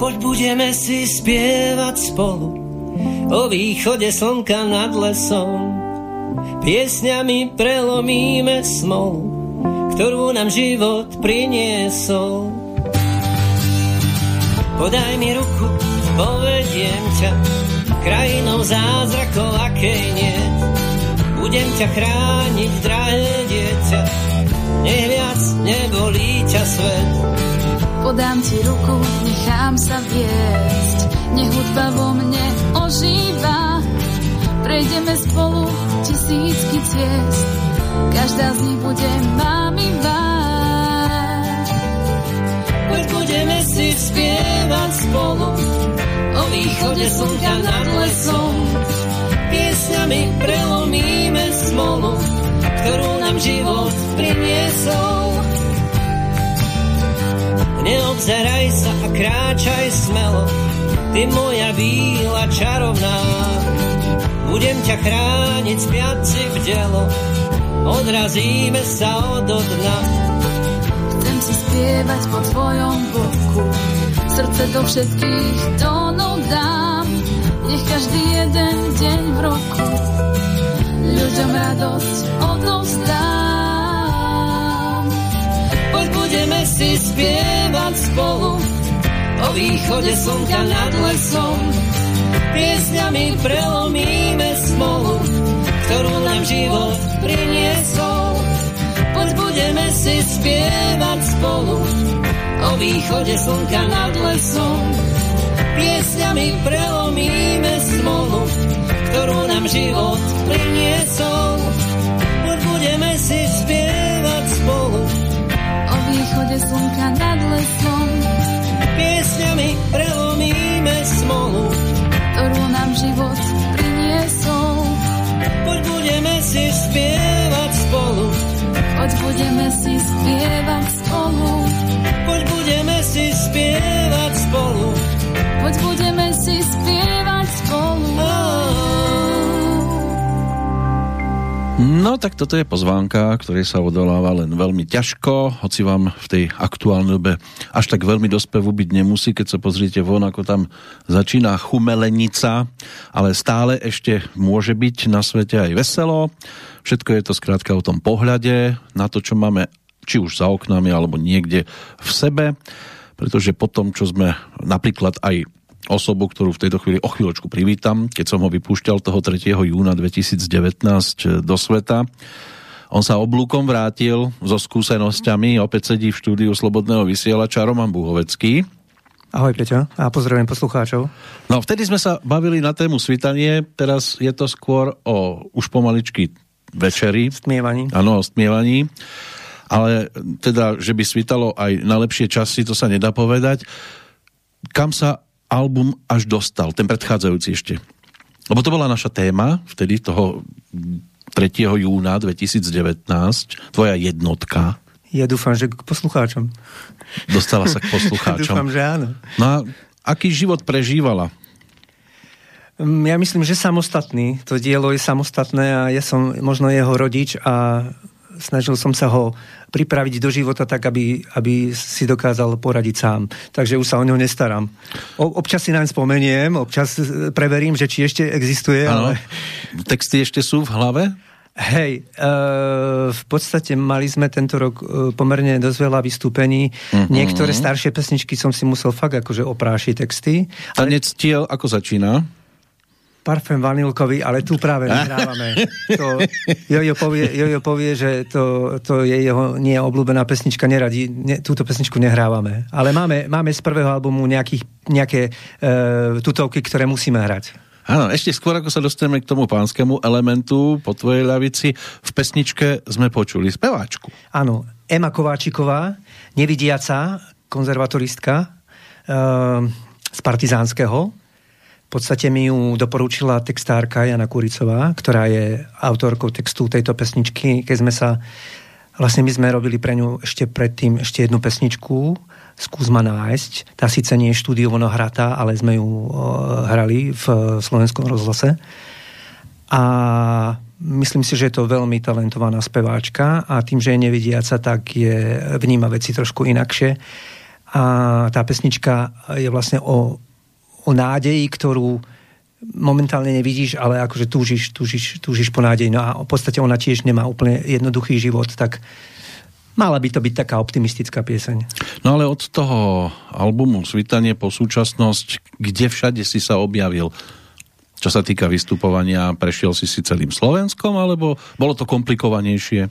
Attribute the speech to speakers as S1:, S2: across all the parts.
S1: Poď budeme si spievať spolu o východe slnka nad lesom. Piesňami prelomíme smolu, ktorú nám život priniesol. Podaj mi ruku, povediem ťa, krajinou zázrakov, akej nie. Budem ťa chrániť, drahé dieťa, nech viac nebolí ťa svet.
S2: Podám ti ruku, nechám sa viesť, nech hudba vo mne ožíva. Prejdeme spolu tisícky ciest, každá z nich bude mami vás.
S1: Poď budeme si spievať spolu o východe slnka nad lesom. Piesňami prelomíme smolu, ktorú nám život priniesol. Neobzeraj sa a kráčaj smelo, ty moja víla čarovná. Budem ťa chrániť spiaci v delo, odrazíme sa od dna.
S2: Chcem si spievať po tvojom boku, srdce do všetkých tónov dám. Nech každý jeden deň v roku ľuďom radosť odovzdám.
S1: Poď budeme si spievať spolu o východe slnka nad lesom. Piesňami prelomíme smolu, ktorú nám život priniesol. Poď budeme si spievať spolu o východe slnka nad lesom. Piesňami prelomíme smolu, ktorú nám život priniesol.
S2: Východe slnka nad lesom.
S1: Piesňami
S3: No tak toto je pozvánka, ktorej sa odoláva len veľmi ťažko, hoci vám v tej aktuálnej dobe až tak veľmi do spevu byť nemusí, keď sa pozriete von, ako tam začína chumelenica, ale stále ešte môže byť na svete aj veselo. Všetko je to skrátka o tom pohľade na to, čo máme či už za oknami, alebo niekde v sebe, pretože po tom, čo sme napríklad aj osobu, ktorú v tejto chvíli o chvíľočku privítam, keď som ho vypúšťal toho 3. júna 2019 do sveta. On sa oblúkom vrátil so skúsenosťami, opäť sedí v štúdiu Slobodného vysielača Roman Buhovecký.
S4: Ahoj Peťo a pozdravujem poslucháčov.
S3: No vtedy sme sa bavili na tému svitanie, teraz je to skôr o už pomaličky večeri.
S4: Stmievaní.
S3: Áno, o stmievaní. Ale teda, že by svitalo aj na lepšie časy, to sa nedá povedať. Kam sa album až dostal, ten predchádzajúci ešte. Lebo to bola naša téma, vtedy toho 3. júna 2019, tvoja jednotka.
S4: Ja dúfam, že k poslucháčom.
S3: Dostala sa k poslucháčom.
S4: dúfam, že áno.
S3: No a aký život prežívala?
S4: Ja myslím, že samostatný. To dielo je samostatné a ja som možno jeho rodič a snažil som sa ho pripraviť do života tak, aby, aby si dokázal poradiť sám. Takže už sa o neho nestaram. O, občas si naň spomeniem, občas e, preverím, že či ešte existuje.
S3: Ano.
S4: Ale...
S3: Texty ešte sú v hlave?
S4: Hej, uh, v podstate mali sme tento rok uh, pomerne dosť veľa vystúpení. Mm-hmm. Niektoré staršie pesničky som si musel fakt akože oprášiť texty.
S3: Tanec ale... tiel ako začína?
S4: Parfém vanilkový, ale tu práve nehrávame. To, Jojo, povie, Jojo povie, že to, to je jeho nie obľúbená pesnička, neradí, ne, túto pesničku nehrávame. Ale máme, máme z prvého albumu nejakých, nejaké e, tutovky, ktoré musíme hrať.
S3: Áno, ešte skôr ako sa dostaneme k tomu pánskému elementu po tvojej ľavici, v pesničke sme počuli speváčku.
S4: Áno, Ema Kováčiková, nevidiaca, konzervatoristka e, z Partizánskeho, v podstate mi ju doporučila textárka Jana Kuricová, ktorá je autorkou textu tejto pesničky, keď sme sa Vlastne my sme robili pre ňu ešte predtým ešte jednu pesničku Skús ma nájsť. Tá síce nie je štúdiovo hratá, ale sme ju hrali v slovenskom rozhlase. A myslím si, že je to veľmi talentovaná speváčka a tým, že je nevidiaca, tak je, vníma veci trošku inakšie a tá pesnička je vlastne o, o nádeji, ktorú momentálne nevidíš, ale akože túžiš, túžiš, túžiš po nádeji. No a v podstate ona tiež nemá úplne jednoduchý život, tak mala by to byť taká optimistická pieseň.
S3: No ale od toho albumu Svitanie po súčasnosť, kde všade si sa objavil? Čo sa týka vystupovania, prešiel si si celým Slovenskom, alebo bolo to komplikovanejšie?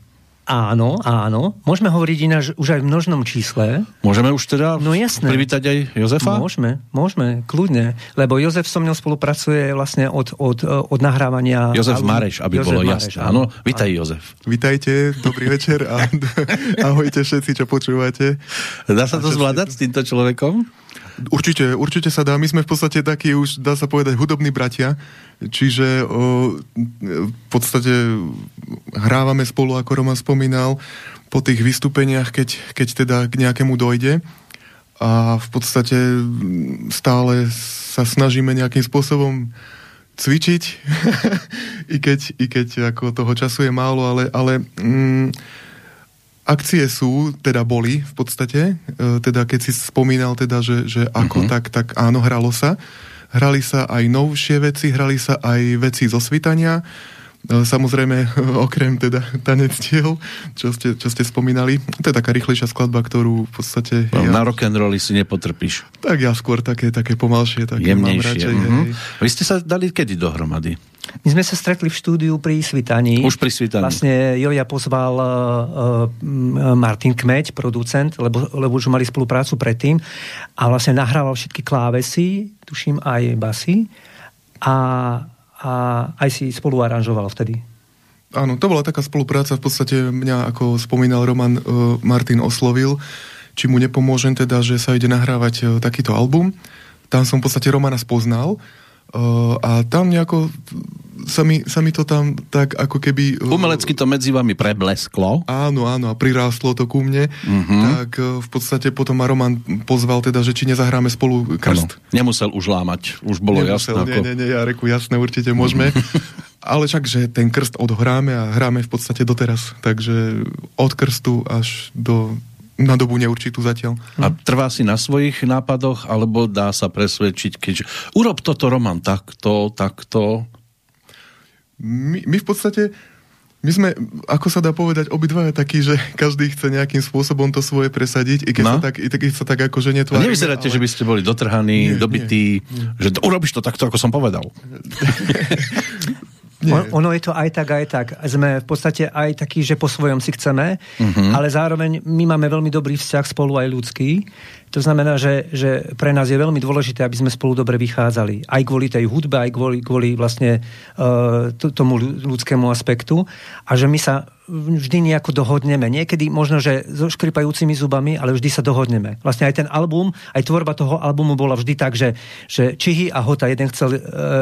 S4: Áno, áno. Môžeme hovoriť ináč už aj v množnom čísle.
S3: Môžeme už teda
S4: no, jasné.
S3: privítať aj Jozefa?
S4: Môžeme, môžeme, kľudne. Lebo Jozef so mnou spolupracuje vlastne od, od, od nahrávania...
S3: Jozef Mareš, aby Jozef bolo Mareš, jasné. Áno, vítaj Jozef.
S5: Vítajte, dobrý večer a ahojte všetci, čo počúvate.
S3: Dá sa to zvládať s týmto človekom?
S5: Určite, určite sa dá. My sme v podstate takí už, dá sa povedať, hudobní bratia. Čiže o, v podstate hrávame spolu, ako Roman spomínal, po tých vystúpeniach, keď, keď teda k nejakému dojde. A v podstate stále sa snažíme nejakým spôsobom cvičiť, i, keď, i keď ako toho času je málo, ale, ale mm, akcie sú, teda boli v podstate, e, teda keď si spomínal teda, že, že ako uh-huh. tak, tak áno, hralo sa. Hrali sa aj novšie veci, hrali sa aj veci zo svitania, Samozrejme, okrem teda tanectiel, čo ste, čo ste spomínali. To je taká rýchlejšia skladba, ktorú v podstate...
S3: No, ja... Na rock'n'rolly si nepotrpíš.
S5: Tak ja skôr také, také pomalšie, také
S3: Jemnejšie. mám radšej. Uh-huh. Vy ste sa dali kedy dohromady?
S4: My sme sa stretli v štúdiu pri Svitaní.
S3: Už pri Svitaní.
S4: Vlastne Joja pozval uh, Martin Kmeď, producent, lebo, lebo už mali spoluprácu predtým a vlastne nahrával všetky klávesy, tuším aj basy a, a aj si spolu aranžoval vtedy.
S5: Áno, to bola taká spolupráca, v podstate mňa, ako spomínal Roman, uh, Martin oslovil, či mu nepomôžem teda, že sa ide nahrávať uh, takýto album. Tam som v podstate Romana spoznal Uh, a tam nejako sa mi, sa mi to tam tak ako keby...
S3: Uh, Umelecky to medzi vami preblesklo.
S5: Áno, áno, a prirástlo to ku mne. Uh-huh. Tak uh, v podstate potom ma Roman pozval teda, že či nezahráme spolu krst.
S3: Ano. Nemusel už lámať, už bolo Nemusel, jasné.
S5: Nie, nie, nie, ja reku jasné, určite môžeme. Ale však, že ten krst odhráme a hráme v podstate doteraz. Takže od krstu až do na dobu neurčitú zatiaľ.
S3: A trvá si na svojich nápadoch, alebo dá sa presvedčiť, keď urob toto Roman takto, takto?
S5: My, my v podstate my sme, ako sa dá povedať, obidvaja takí, že každý chce nejakým spôsobom to svoje presadiť, i keď, no? sa, tak, i keď sa tak akože netvárime.
S3: A nevyzeráte, ale... že by ste boli dotrhaní, nie, dobití, nie, nie. že to, urobíš to takto, ako som povedal.
S4: On, ono je to aj tak, aj tak. Sme v podstate aj takí, že po svojom si chceme, uh-huh. ale zároveň my máme veľmi dobrý vzťah spolu aj ľudský. To znamená, že, že pre nás je veľmi dôležité, aby sme spolu dobre vychádzali. Aj kvôli tej hudbe, aj kvôli, kvôli vlastne uh, tomu ľudskému aspektu. A že my sa vždy nejako dohodneme. Niekedy možno, že so škripajúcimi zubami, ale vždy sa dohodneme. Vlastne aj ten album, aj tvorba toho albumu bola vždy tak, že, že Čihy a Hota, jeden chcel e,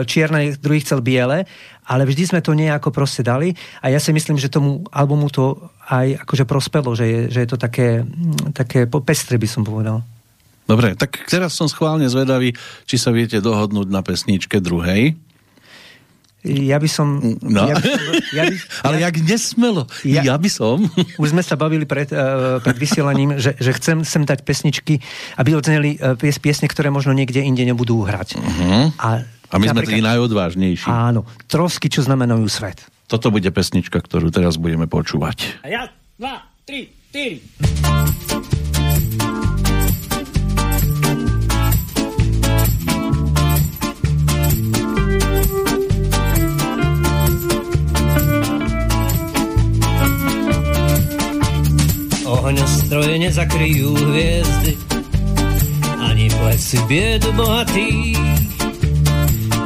S4: čierne, druhý chcel biele, ale vždy sme to nejako proste dali a ja si myslím, že tomu albumu to aj akože prospelo, že je, že je to také, také pestre, by som povedal.
S3: Dobre, tak teraz som schválne zvedavý, či sa viete dohodnúť na pesničke druhej.
S4: Ja by som...
S3: No. Ja by, ja by, Ale ja, jak nesmelo. Ja, ja by som.
S4: Už sme sa bavili pred, uh, pred vysielaním, že, že chcem sem dať pesničky, aby odzneli uh, piesne, ktoré možno niekde inde nebudú hrať.
S3: Uh-huh. A, a my sme tí najodvážnejší.
S4: Áno. Trosky, čo znamenajú svet.
S3: Toto bude pesnička, ktorú teraz budeme počúvať.
S1: A ja, dva, tri, štyri. Ohňostroje nezakryjú hviezdy, ani plesy biedu bohatý.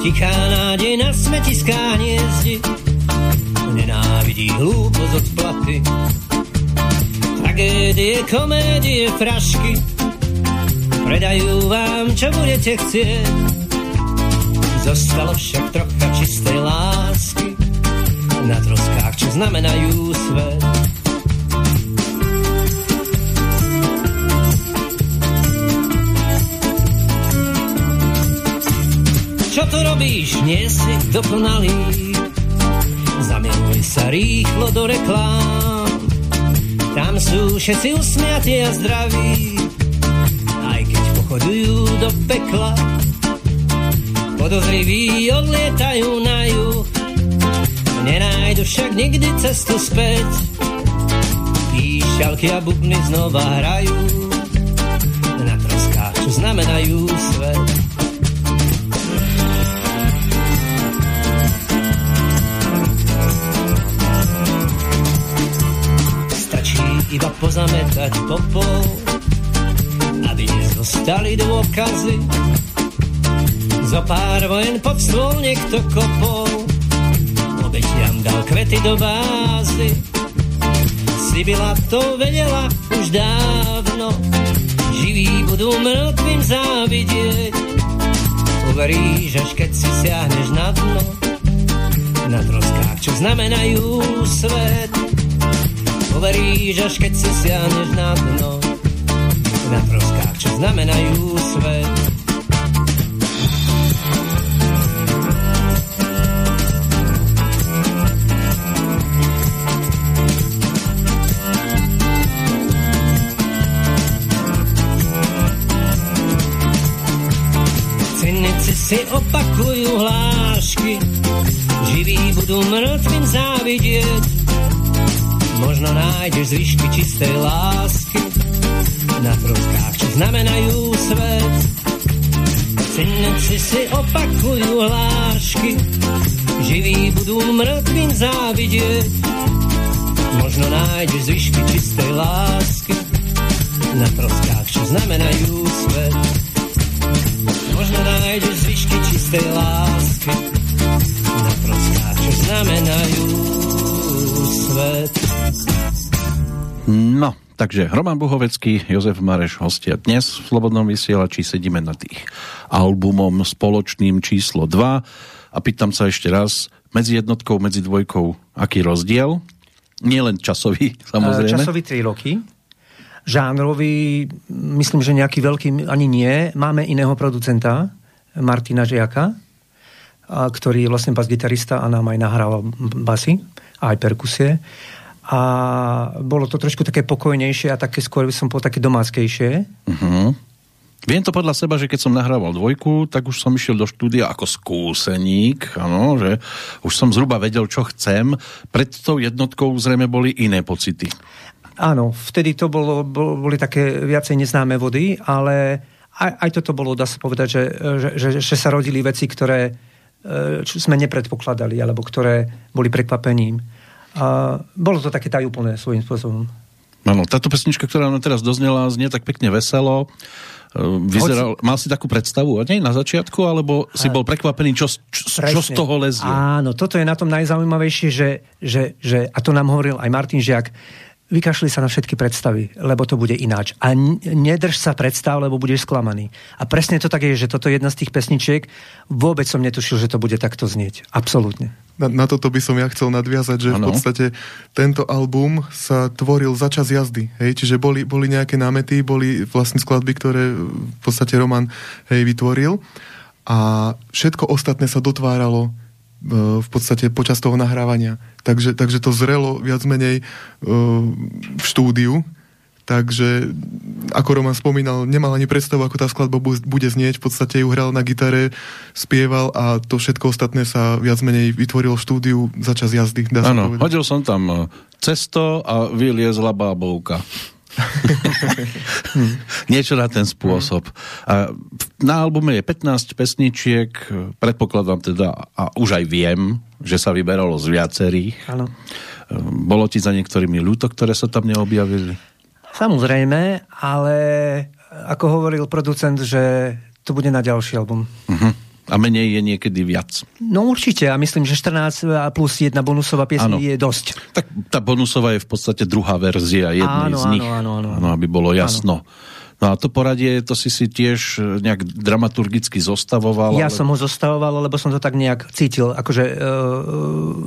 S1: Tichá nádej na smetiská hniezdi, nenávidí hlúposť od platy. Tragédie, komédie, frašky, predajú vám, čo budete chcieť. Zostalo však trocha čistej lásky, na troskách, čo znamenajú svet. Čo tu robíš? Nie si dokonalý. Zamiluj sa rýchlo do reklám. Tam sú všetci usmiatí a zdraví. A pochodujú do pekla. Podozriví odlietajú na juh, nenájdu však nikdy cestu späť. Píšťalky a bubny znova hrajú, na troskách, čo znamenajú svet. Iba pozametať popol, aby nezostali dôkazy. Za pár vojen pod stôl niekto kopol, obetiam dal kvety do bázy. Sibila to vedela už dávno, živí budú mŕtvým závidieť. Uveríš, až keď si siahneš na dno, na troskách, čo znamenajú svet. Uveríš, až keď si siahneš na dno, na troskách, čo znamenajú svet. Si opakujú hlášky, živí budú mŕtvým závidieť. Možno nájdeš zvyšky čistej lásky na troskách, čo znamenajú svet. Cynici si opakujú hlášky, živí budú mŕtvým závidieť. Možno nájdeš zvyšky čistej lásky na troskách, čo znamenajú svet. Možno nájdeš zvyšky čistej lásky na troskách, čo znamenajú svet.
S3: No, takže Roman Buhovecký, Jozef Mareš hostia dnes v Slobodnom vysielači sedíme na tých albumom spoločným číslo 2 a pýtam sa ešte raz, medzi jednotkou, medzi dvojkou, aký rozdiel? Nie len časový, samozrejme.
S4: Časový 3 roky. Žánrový, myslím, že nejaký veľký ani nie. Máme iného producenta, Martina Žiaka, a, ktorý je vlastne bas-gitarista a nám aj nahrával basy, aj perkusie. A bolo to trošku také pokojnejšie a také skôr by som povedal také domáckejšie.
S3: Uh-huh. Viem to podľa seba, že keď som nahrával dvojku, tak už som išiel do štúdia ako skúseník, ano, že už som zhruba vedel, čo chcem. Pred tou jednotkou zrejme boli iné pocity.
S4: Áno, vtedy to bolo, bol, boli také viacej neznáme vody, ale aj, aj toto bolo, dá sa povedať, že, že, že, že sa rodili veci, ktoré čo sme nepredpokladali, alebo ktoré boli prekvapením. A bolo to také tajúplné svojím spôsobom.
S3: Áno, táto pesnička, ktorá nám teraz doznela, znie tak pekne veselo. Vyzeral, Hoď... mal si takú predstavu o nej na začiatku, alebo si bol prekvapený, čo, čo, čo z toho lezie?
S4: Áno, toto je na tom najzaujímavejšie, že, že, že a to nám hovoril aj Martin Žiak, vykašli sa na všetky predstavy, lebo to bude ináč. A nedrž sa predstav, lebo budeš sklamaný. A presne to tak je, že toto je jedna z tých pesničiek. Vôbec som netušil, že to bude takto znieť. Absolútne.
S5: Na, na toto by som ja chcel nadviazať, že ano. v podstate tento album sa tvoril za čas jazdy. Hej? Čiže boli, boli nejaké námety, boli vlastne skladby, ktoré v podstate Roman hej, vytvoril. A všetko ostatné sa dotváralo v podstate počas toho nahrávania. Takže, takže to zrelo viac menej v štúdiu. Takže, ako Roman spomínal, nemal ani predstavu, ako tá skladba bude znieť. V podstate ju hral na gitare, spieval a to všetko ostatné sa viac menej vytvorilo v štúdiu za čas jazdy.
S3: Áno, hodil som tam cesto a vyliezla bábovka. Niečo na ten spôsob. A na albume je 15 pesničiek, predpokladám teda, a už aj viem, že sa vyberalo z viacerých.
S4: Áno.
S3: Bolo ti za niektorými ľúto, ktoré sa tam neobjavili?
S4: Samozrejme, ale ako hovoril producent, že to bude na ďalší album.
S3: Uh-huh. A menej je niekedy viac.
S4: No určite, a myslím, že 14 plus jedna bonusová piesň je dosť.
S3: Tak tá bonusová je v podstate druhá verzia jednej
S4: áno,
S3: z nich.
S4: Áno, áno,
S3: áno. aby bolo jasno. Áno. No a to poradie, to si si tiež nejak dramaturgicky zostavoval?
S4: Ja ale... som ho zostavoval, lebo som to tak nejak cítil. Akože e,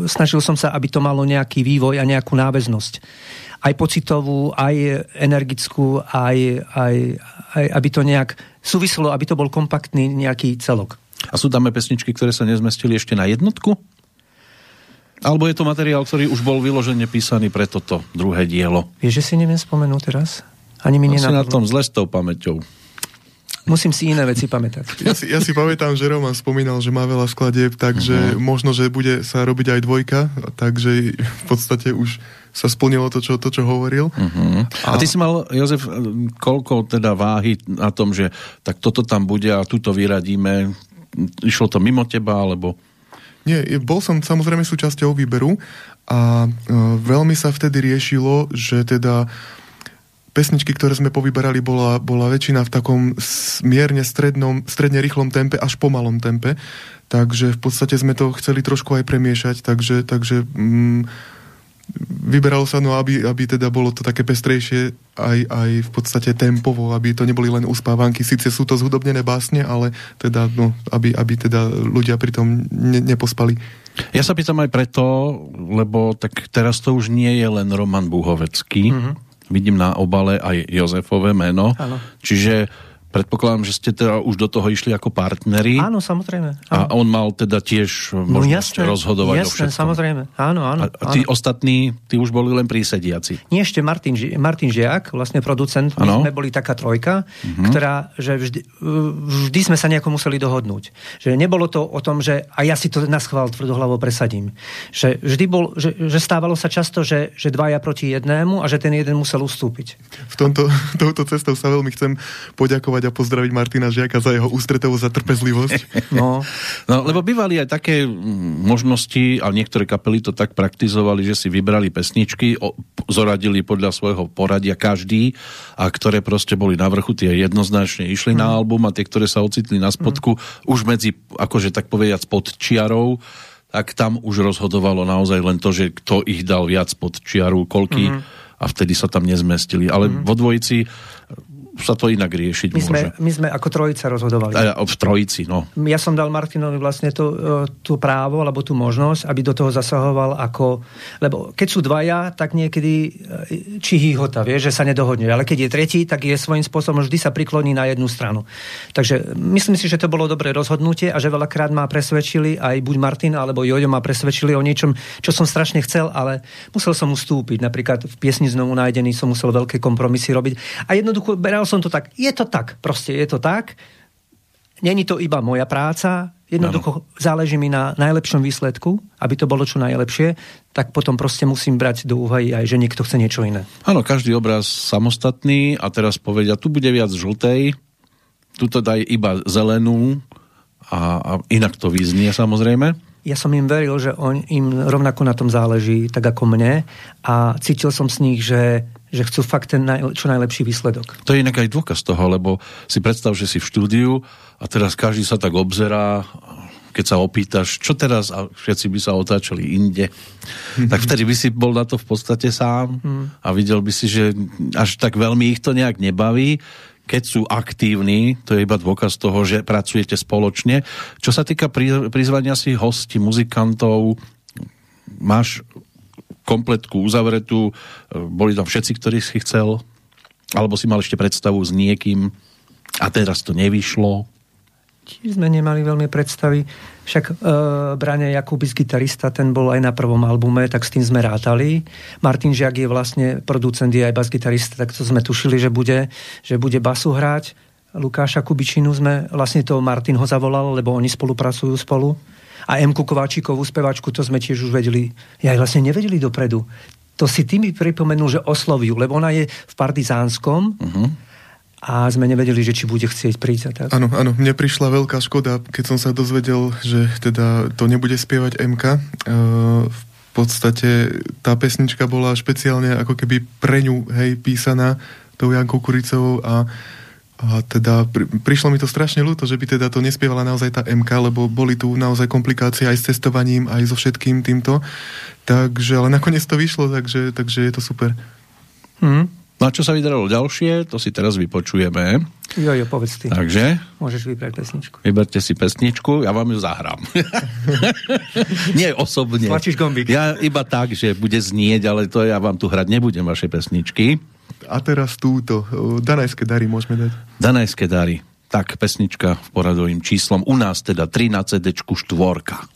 S4: snažil som sa, aby to malo nejaký vývoj a nejakú náväznosť. Aj pocitovú, aj energickú, aj, aj, aj aby to nejak súviselo, aby to bol kompaktný nejaký celok.
S3: A sú tam aj pesničky, ktoré sa nezmestili ešte na jednotku? Alebo je to materiál, ktorý už bol vyložene písaný pre toto druhé dielo?
S4: Vieš, že si neviem spomenúť teraz? Ani mi
S3: Asi na tom zle s tou pamäťou.
S4: Musím si iné veci pamätať.
S5: Ja si, ja si pamätám, že Roman spomínal, že má veľa skladieb, takže uh-huh. možno, že bude sa robiť aj dvojka, takže v podstate už sa splnilo to, čo, to, čo hovoril.
S3: Uh-huh. A... a ty si mal, Jozef, koľko teda váhy na tom, že tak toto tam bude a tuto vyradíme? Išlo to mimo teba, alebo...
S5: Nie, bol som samozrejme súčasťou výberu a e, veľmi sa vtedy riešilo, že teda pesničky, ktoré sme povyberali, bola, bola väčšina v takom mierne strednom, stredne rýchlom tempe až pomalom tempe. Takže v podstate sme to chceli trošku aj premiešať, takže, takže mm, vyberalo sa, no aby, aby teda bolo to také pestrejšie aj, aj v podstate tempovo, aby to neboli len uspávanky. Sice sú to zhudobnené básne, ale teda, no, aby, aby teda ľudia pri tom ne, nepospali.
S3: Ja sa pýtam aj preto, lebo tak teraz to už nie je len Roman Buhovecký. Mm-hmm. Vidím na obale aj Jozefové meno. Ano. Čiže Predpokladám, že ste teda už do toho išli ako partneri.
S4: Áno, samozrejme. Áno.
S3: A on mal teda tiež no možnosť no, jasné, rozhodovať jasné, o všetkom.
S4: samozrejme. Áno, áno.
S3: A tí áno. ostatní, tí už boli len prísediaci.
S4: Nie, ešte Martin, Martin Žiak, vlastne producent. My sme boli taká trojka, uh-huh. ktorá, že vždy, vždy sme sa nejako museli dohodnúť. Že nebolo to o tom, že a ja si to na schvál tvrdohlavo presadím. Že vždy bol, že, že stávalo sa často, že, že dvaja proti jednému a že ten jeden musel ustúpiť.
S5: V tomto, touto cestou sa veľmi chcem poďakovať a pozdraviť Martina Žiaka za jeho ústretovú za trpezlivosť.
S3: No. no, lebo bývali aj také možnosti, a niektoré kapely to tak praktizovali, že si vybrali pesničky, zoradili podľa svojho poradia každý a ktoré proste boli na vrchu, tie jednoznačne išli mm. na mhm. album a tie, ktoré sa ocitli na spodku, mm. už medzi, akože tak povediac, pod čiarou, tak tam už rozhodovalo naozaj len to, že kto ich dal viac pod čiaru, koľky mm. a vtedy sa tam nezmestili. Ale mm. vo dvojici sa to inak riešiť
S4: my
S3: môže.
S4: Sme, my sme ako trojica rozhodovali.
S3: A, v trojici, no.
S4: Ja som dal Martinovi vlastne tú, e, tú právo, alebo tú možnosť, aby do toho zasahoval ako... Lebo keď sú dvaja, tak niekedy e, či hýhota, vie, že sa nedohodne. Ale keď je tretí, tak je svojím spôsobom vždy sa prikloní na jednu stranu. Takže myslím si, že to bolo dobré rozhodnutie a že veľakrát ma presvedčili aj buď Martin alebo Jojo ma presvedčili o niečom, čo som strašne chcel, ale musel som ustúpiť. Napríklad v piesni znovu nájdený som musel veľké kompromisy robiť. A jednoducho beral Povedal som to tak, je to tak, proste je to tak. Není to iba moja práca, jednoducho ano. záleží mi na najlepšom výsledku, aby to bolo čo najlepšie, tak potom proste musím brať do úvahy aj, že niekto chce niečo iné.
S3: Áno, každý obraz samostatný a teraz povedia, tu bude viac žltej, tuto daj iba zelenú a, a inak to vyznie samozrejme
S4: ja som im veril, že on, im rovnako na tom záleží, tak ako mne a cítil som z nich, že že chcú fakt ten naj, čo najlepší výsledok.
S3: To je inak aj dôkaz toho, lebo si predstav, že si v štúdiu a teraz každý sa tak obzerá, keď sa opýtaš, čo teraz, a všetci by sa otáčali inde, tak vtedy by si bol na to v podstate sám hmm. a videl by si, že až tak veľmi ich to nejak nebaví, keď sú aktívni, to je iba dôkaz toho, že pracujete spoločne. Čo sa týka prizvania si hostí, muzikantov, máš kompletku uzavretú, boli tam všetci, ktorí si chcel, alebo si mal ešte predstavu s niekým a teraz to nevyšlo.
S4: Tiež sme nemali veľmi predstavy. Však e, Brane Jakubis, gitarista, ten bol aj na prvom albume, tak s tým sme rátali. Martin Žiak je vlastne producent, je aj bas-gitarista, tak to sme tušili, že bude, že bude basu hrať. Lukáša Kubičinu sme, vlastne to Martin ho zavolal, lebo oni spolupracujú spolu. A Emku Kováčikovú spevačku, to sme tiež už vedeli, ja aj vlastne nevedeli dopredu. To si ty mi pripomenul, že oslovujú, lebo ona je v Partizánskom uh-huh. A sme nevedeli, že či bude chcieť prísť. Tak.
S5: Áno, áno, mne prišla veľká škoda, keď som sa dozvedel, že teda to nebude spievať MK. Uh, v podstate tá pesnička bola špeciálne ako keby pre ňu, hej, písaná tou Jankou Kuricovou a a teda pri, prišlo mi to strašne ľúto, že by teda to nespievala naozaj tá MK, lebo boli tu naozaj komplikácie aj s cestovaním, aj so všetkým týmto. Takže, ale nakoniec to vyšlo, takže, takže je to super.
S3: Hmm. No a čo sa vydaralo ďalšie, to si teraz vypočujeme.
S4: Jo, jo, povedz ty.
S3: Takže?
S4: Môžeš vybrať pesničku.
S3: Vyberte si pesničku, ja vám ju zahrám. Nie osobne.
S4: Tlačíš gombík.
S3: Ja iba tak, že bude znieť, ale to ja vám tu hrať nebudem, vaše pesničky.
S5: A teraz túto, Danajské dary môžeme dať.
S3: Danajské dary. Tak, pesnička v poradovým číslom. U nás teda 3 na CD štvorka.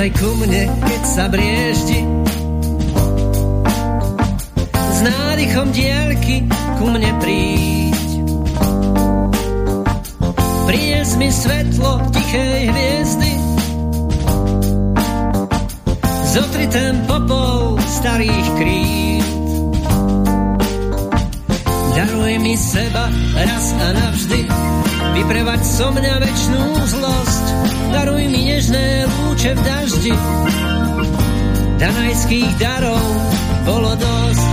S1: Priplávaj ku mne, keď sa brieždi. S nádychom diaľky ku mne príď. Prinies mi svetlo tichej hviezdy. Zotri ten popol starých kríd. Daruj mi seba raz a navždy. Vyprevať so mňa večnú zlosť Daruj mi nežné lúče v daždi. Danajských darov bolo dosť.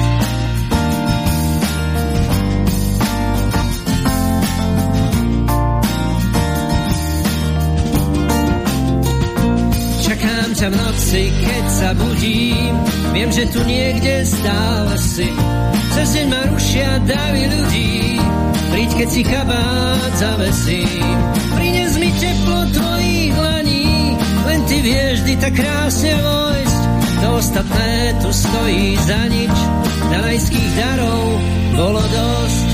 S1: Čakám ťa v noci, keď sa budím. Viem, že tu niekde stále si. Cez deň ma rušia davy ľudí. Príď, keď si kabát zavesím. Prines ty vieš, vždy tak krásne vojsť. To ostatné tu stojí za nič. Danajských darov bolo dosť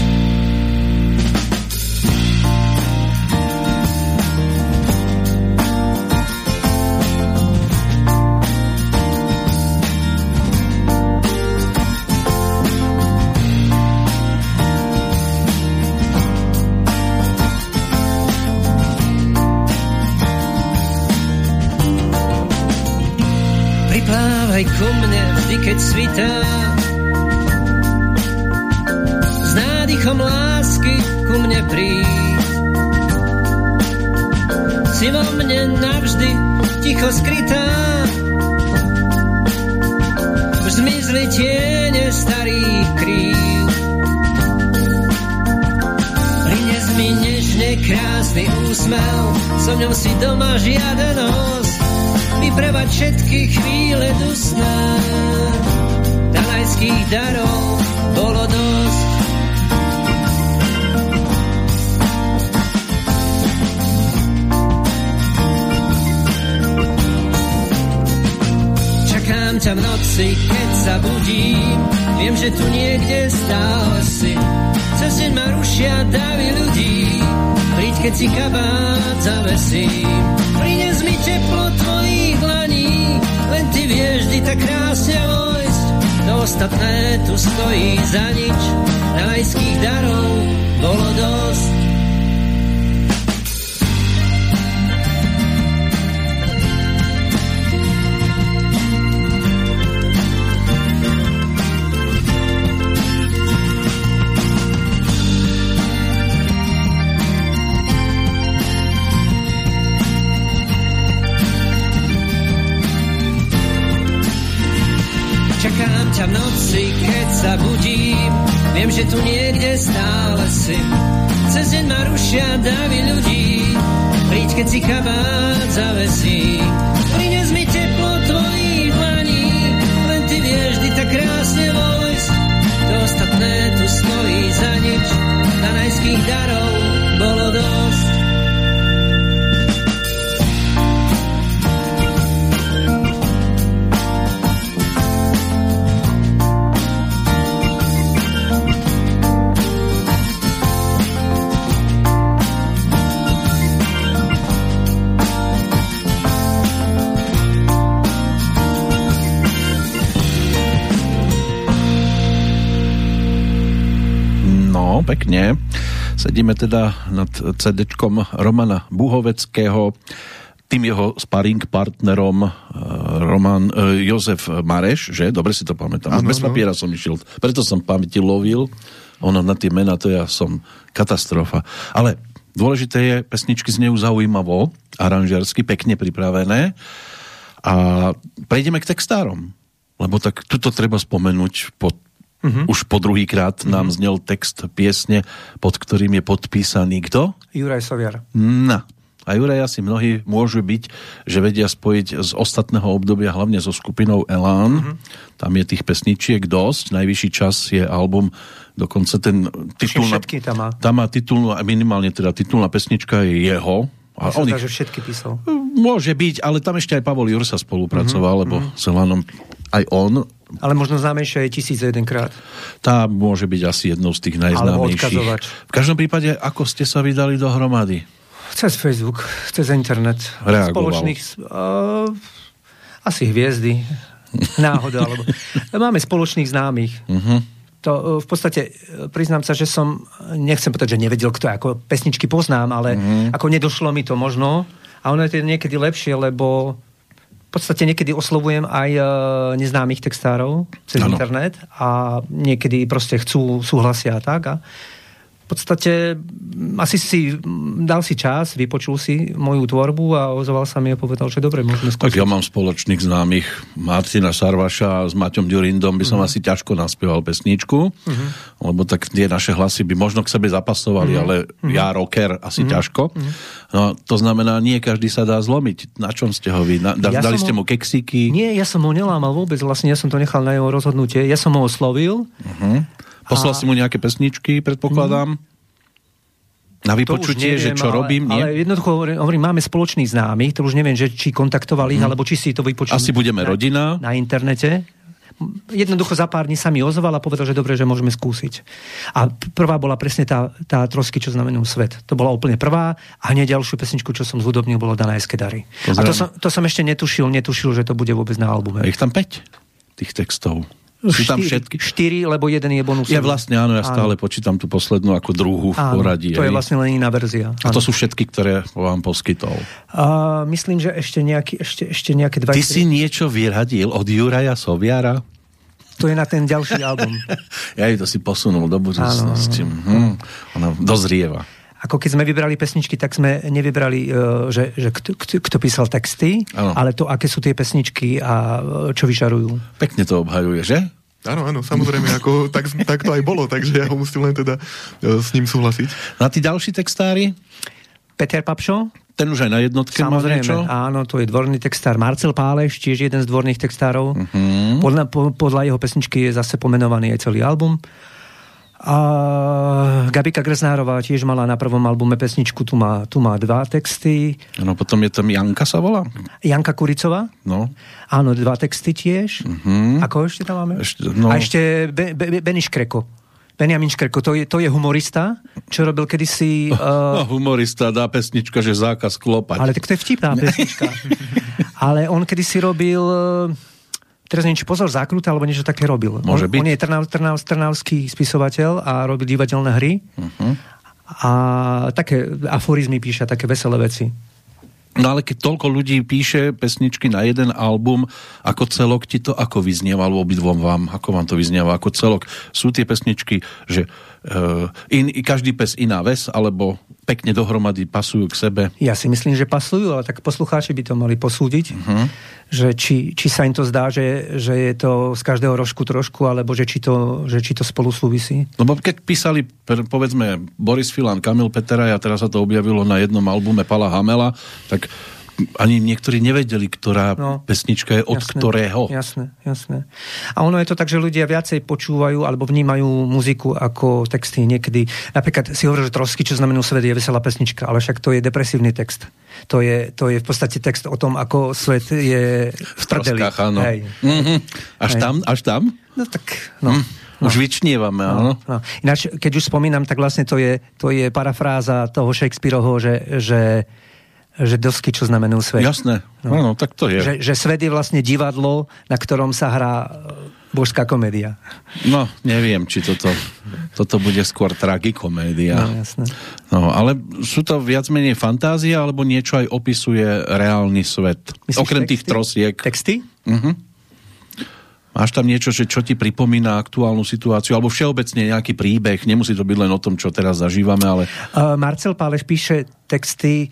S1: ku mne vždy, keď svitá. S nádychom lásky ku mne príď. Si vo mne navždy ticho skrytá. Už zmizli tiene starých krív. Prines mi nežne krásny úsmev, so mňou si doma žiaden host vyprevať všetky chvíle dusné. Danajských darov bolo dosť. Čakám ťa v noci, keď sa budím, viem, že tu niekde stále si. Cez deň ma rušia davy ľudí, príď, keď si kabát zavesím. Prines mi teplo tvojich dlaní, len ty vieš vždy tak krásne vojsť. To ostatné tu stojí za nič, rajských darov bolo dosť. Že tu niekde stále si. Cez deň ma rušia davy ľudí, príď, keď si kabát zavesí.
S3: Pekne. Sedíme teda nad cd Romana Buhoveckého, tým jeho sparring partnerom eh, Roman uh, Jozef Mareš, že? Dobre si to pamätám.
S5: Áno,
S3: Bez
S5: no.
S3: papiera som išiel, preto som pamäti lovil. Ono na tie mená, to ja som katastrofa. Ale dôležité je, pesničky znejú zaujímavo, aranžersky, pekne pripravené. A prejdeme k textárom. Lebo tak tuto treba spomenúť po Uh-huh. Už po druhýkrát nám uh-huh. znel text piesne, pod ktorým je podpísaný kto?
S4: Juraj Soviar.
S3: No. A Juraj asi mnohí môžu byť, že vedia spojiť z ostatného obdobia, hlavne so skupinou Elán. Uh-huh. Tam je tých pesničiek dosť. Najvyšší čas je album, dokonca ten
S4: všetky tam má.
S3: Tam má titulnú, minimálne teda titulná pesnička je jeho.
S4: A on ich... že všetky písal.
S3: Môže byť, ale tam ešte aj Pavol Jursa spolupracoval, uh-huh. lebo s Elánom aj on
S4: ale možno známejšia je tisíc jedenkrát.
S3: Tá môže byť asi jednou z tých najznámejších. V každom prípade, ako ste sa vydali dohromady?
S4: Cez Facebook, cez internet.
S3: Reagoval.
S4: Spoločných... Uh, Asi hviezdy, náhoda, alebo máme spoločných známych. Uh-huh. To e, v podstate, e, priznám sa, že som, nechcem povedať, že nevedel, kto ako pesničky poznám, ale uh-huh. ako nedošlo mi to možno. A ono je to niekedy lepšie, lebo v podstate niekedy oslovujem aj uh, neznámych textárov cez ano. internet a niekedy proste chcú, súhlasia a tak. A podstate asi si dal si čas, vypočul si moju tvorbu a ozval sa mi a povedal, že dobre, môžeme skúsiť.
S3: Tak ja mám spoločných známych Martina Sarvaša s Maťom Durindom by som uh-huh. asi ťažko naspieval pesničku, uh-huh. lebo tak tie naše hlasy by možno k sebe zapasovali, uh-huh. ale uh-huh. ja rocker asi uh-huh. ťažko. Uh-huh. No to znamená, nie každý sa dá zlomiť. Na čom ste ho vy? Na, da, ja dali ste mu keksíky?
S4: Nie, ja som ho nelámal vôbec, vlastne ja som to nechal na jeho rozhodnutie. Ja som ho oslovil. Uh-huh
S3: Poslal a... si mu nejaké pesničky, predpokladám? Mm. Na vypočutie, neviem, že čo
S4: ale,
S3: robím, nie?
S4: Ale jednoducho hovorím, hovorím máme spoločný známy, to už neviem, že či kontaktovali ich, mm. alebo či si to vypočuli.
S3: Asi budeme
S4: na,
S3: rodina.
S4: Na internete. Jednoducho za pár dní sa mi ozval a povedal, že dobre, že môžeme skúsiť. A prvá bola presne tá, tá trosky, čo znamená svet. To bola úplne prvá a hneď ďalšiu pesničku, čo som zhudobnil, bolo Daná Eskedary. A to som, to som ešte netušil, netušil, že to bude vôbec na albume.
S3: A ich tam 5 tých textov. Sú tam všetky?
S4: Štyri, lebo jeden je bonus.
S3: Ja vlastne áno, ja stále áno. počítam tú poslednú ako druhú v áno, poradí.
S4: to je vlastne len iná verzia.
S3: Áno. A to sú všetky, ktoré vám poskytol?
S4: A, myslím, že ešte, nejaký, ešte, ešte nejaké dva...
S3: Ty si niečo vyradil od Juraja Soviara?
S4: To je na ten ďalší album.
S3: ja to si posunul do budúcnosti. Hm, ona dozrieva
S4: ako keď sme vybrali pesničky, tak sme nevybrali, e, že, že kto, kto, kto písal texty, ano. ale to, aké sú tie pesničky a e, čo vyžarujú.
S3: Pekne to obhajuje, že?
S5: Áno, áno, samozrejme, ako, tak, tak to aj bolo, takže ja ho musím len teda e, s ním súhlasiť.
S3: Na tí ďalší textári?
S4: Peter Papšo?
S3: Ten už aj na jednotke
S4: Samozrejme,
S3: má niečo?
S4: áno, to je dvorný textár. Marcel Páleš, tiež jeden z dvorných textárov. Uh-huh. Podľa, po, podľa jeho pesničky je zase pomenovaný aj celý album. A Gabika Grznárová tiež mala na prvom albume pesničku, tu má, tu má dva texty.
S3: No potom je tam Janka sa volá?
S4: Janka Kuricová?
S3: No.
S4: Áno, dva texty tiež. Uh-huh. Ako ešte tam máme? Ešte, no. A ešte Be, Be, Beni Škreko. Benjamin Škreko, to je, to je humorista, čo robil kedysi...
S3: Uh... humorista dá pesnička, že zákaz klopať.
S4: Ale tak to je vtipná pesnička. Ale on kedysi robil... Uh teraz neviem, či pozor zákruta, alebo niečo také robil.
S3: Môže
S4: on,
S3: byť.
S4: on je trnav, trnav, trnavský spisovateľ a robil divadelné hry. Uh-huh. A také aforizmy píše, také veselé veci.
S3: No ale keď toľko ľudí píše pesničky na jeden album, ako celok ti to ako vyznievalo obidvom vám? Ako vám to vyznieva ako celok? Sú tie pesničky, že uh, in, každý pes iná ves, alebo pekne dohromady pasujú k sebe?
S4: Ja si myslím, že pasujú, ale tak poslucháči by to mali posúdiť, uh-huh. že či, či sa im to zdá, že, že je to z každého rožku trošku, alebo že či to, že či to spolu súvisí.
S3: Lebo keď písali, povedzme, Boris Filan, Kamil Petera a teraz sa to objavilo na jednom albume Pala Hamela, tak ani niektorí nevedeli, ktorá no, pesnička je od jasné, ktorého.
S4: Jasné, jasné. A ono je to tak, že ľudia viacej počúvajú alebo vnímajú muziku ako texty niekedy. Napríklad si hovorí, že trosky, čo znamená svet, je veselá pesnička, ale však to je depresívny text. To je, to je v podstate text o tom, ako svet je v
S3: troskách, áno. Hej. Mm-hmm. Až Hej. tam? Až tam?
S4: No tak, no. Mm.
S3: No. Už vyčnievame, áno. No, no.
S4: Ináč, keď už spomínam, tak vlastne to je, to je parafráza toho Shakespeareho, že, že že dosky, čo znamená svet.
S3: Jasné, no. no, tak to je.
S4: Že, že svet je vlastne divadlo, na ktorom sa hrá e, božská komédia.
S3: No, neviem, či toto, toto bude skôr tragikomédia.
S4: No, jasné.
S3: No, ale sú to viac menej fantázia, alebo niečo aj opisuje reálny svet? Myslíš Okrem texty? tých trosiek.
S4: Texty?
S3: Uh-huh. Máš tam niečo, že čo ti pripomína aktuálnu situáciu, alebo všeobecne nejaký príbeh, nemusí to byť len o tom, čo teraz zažívame, ale...
S4: Uh, Marcel Páleš píše texty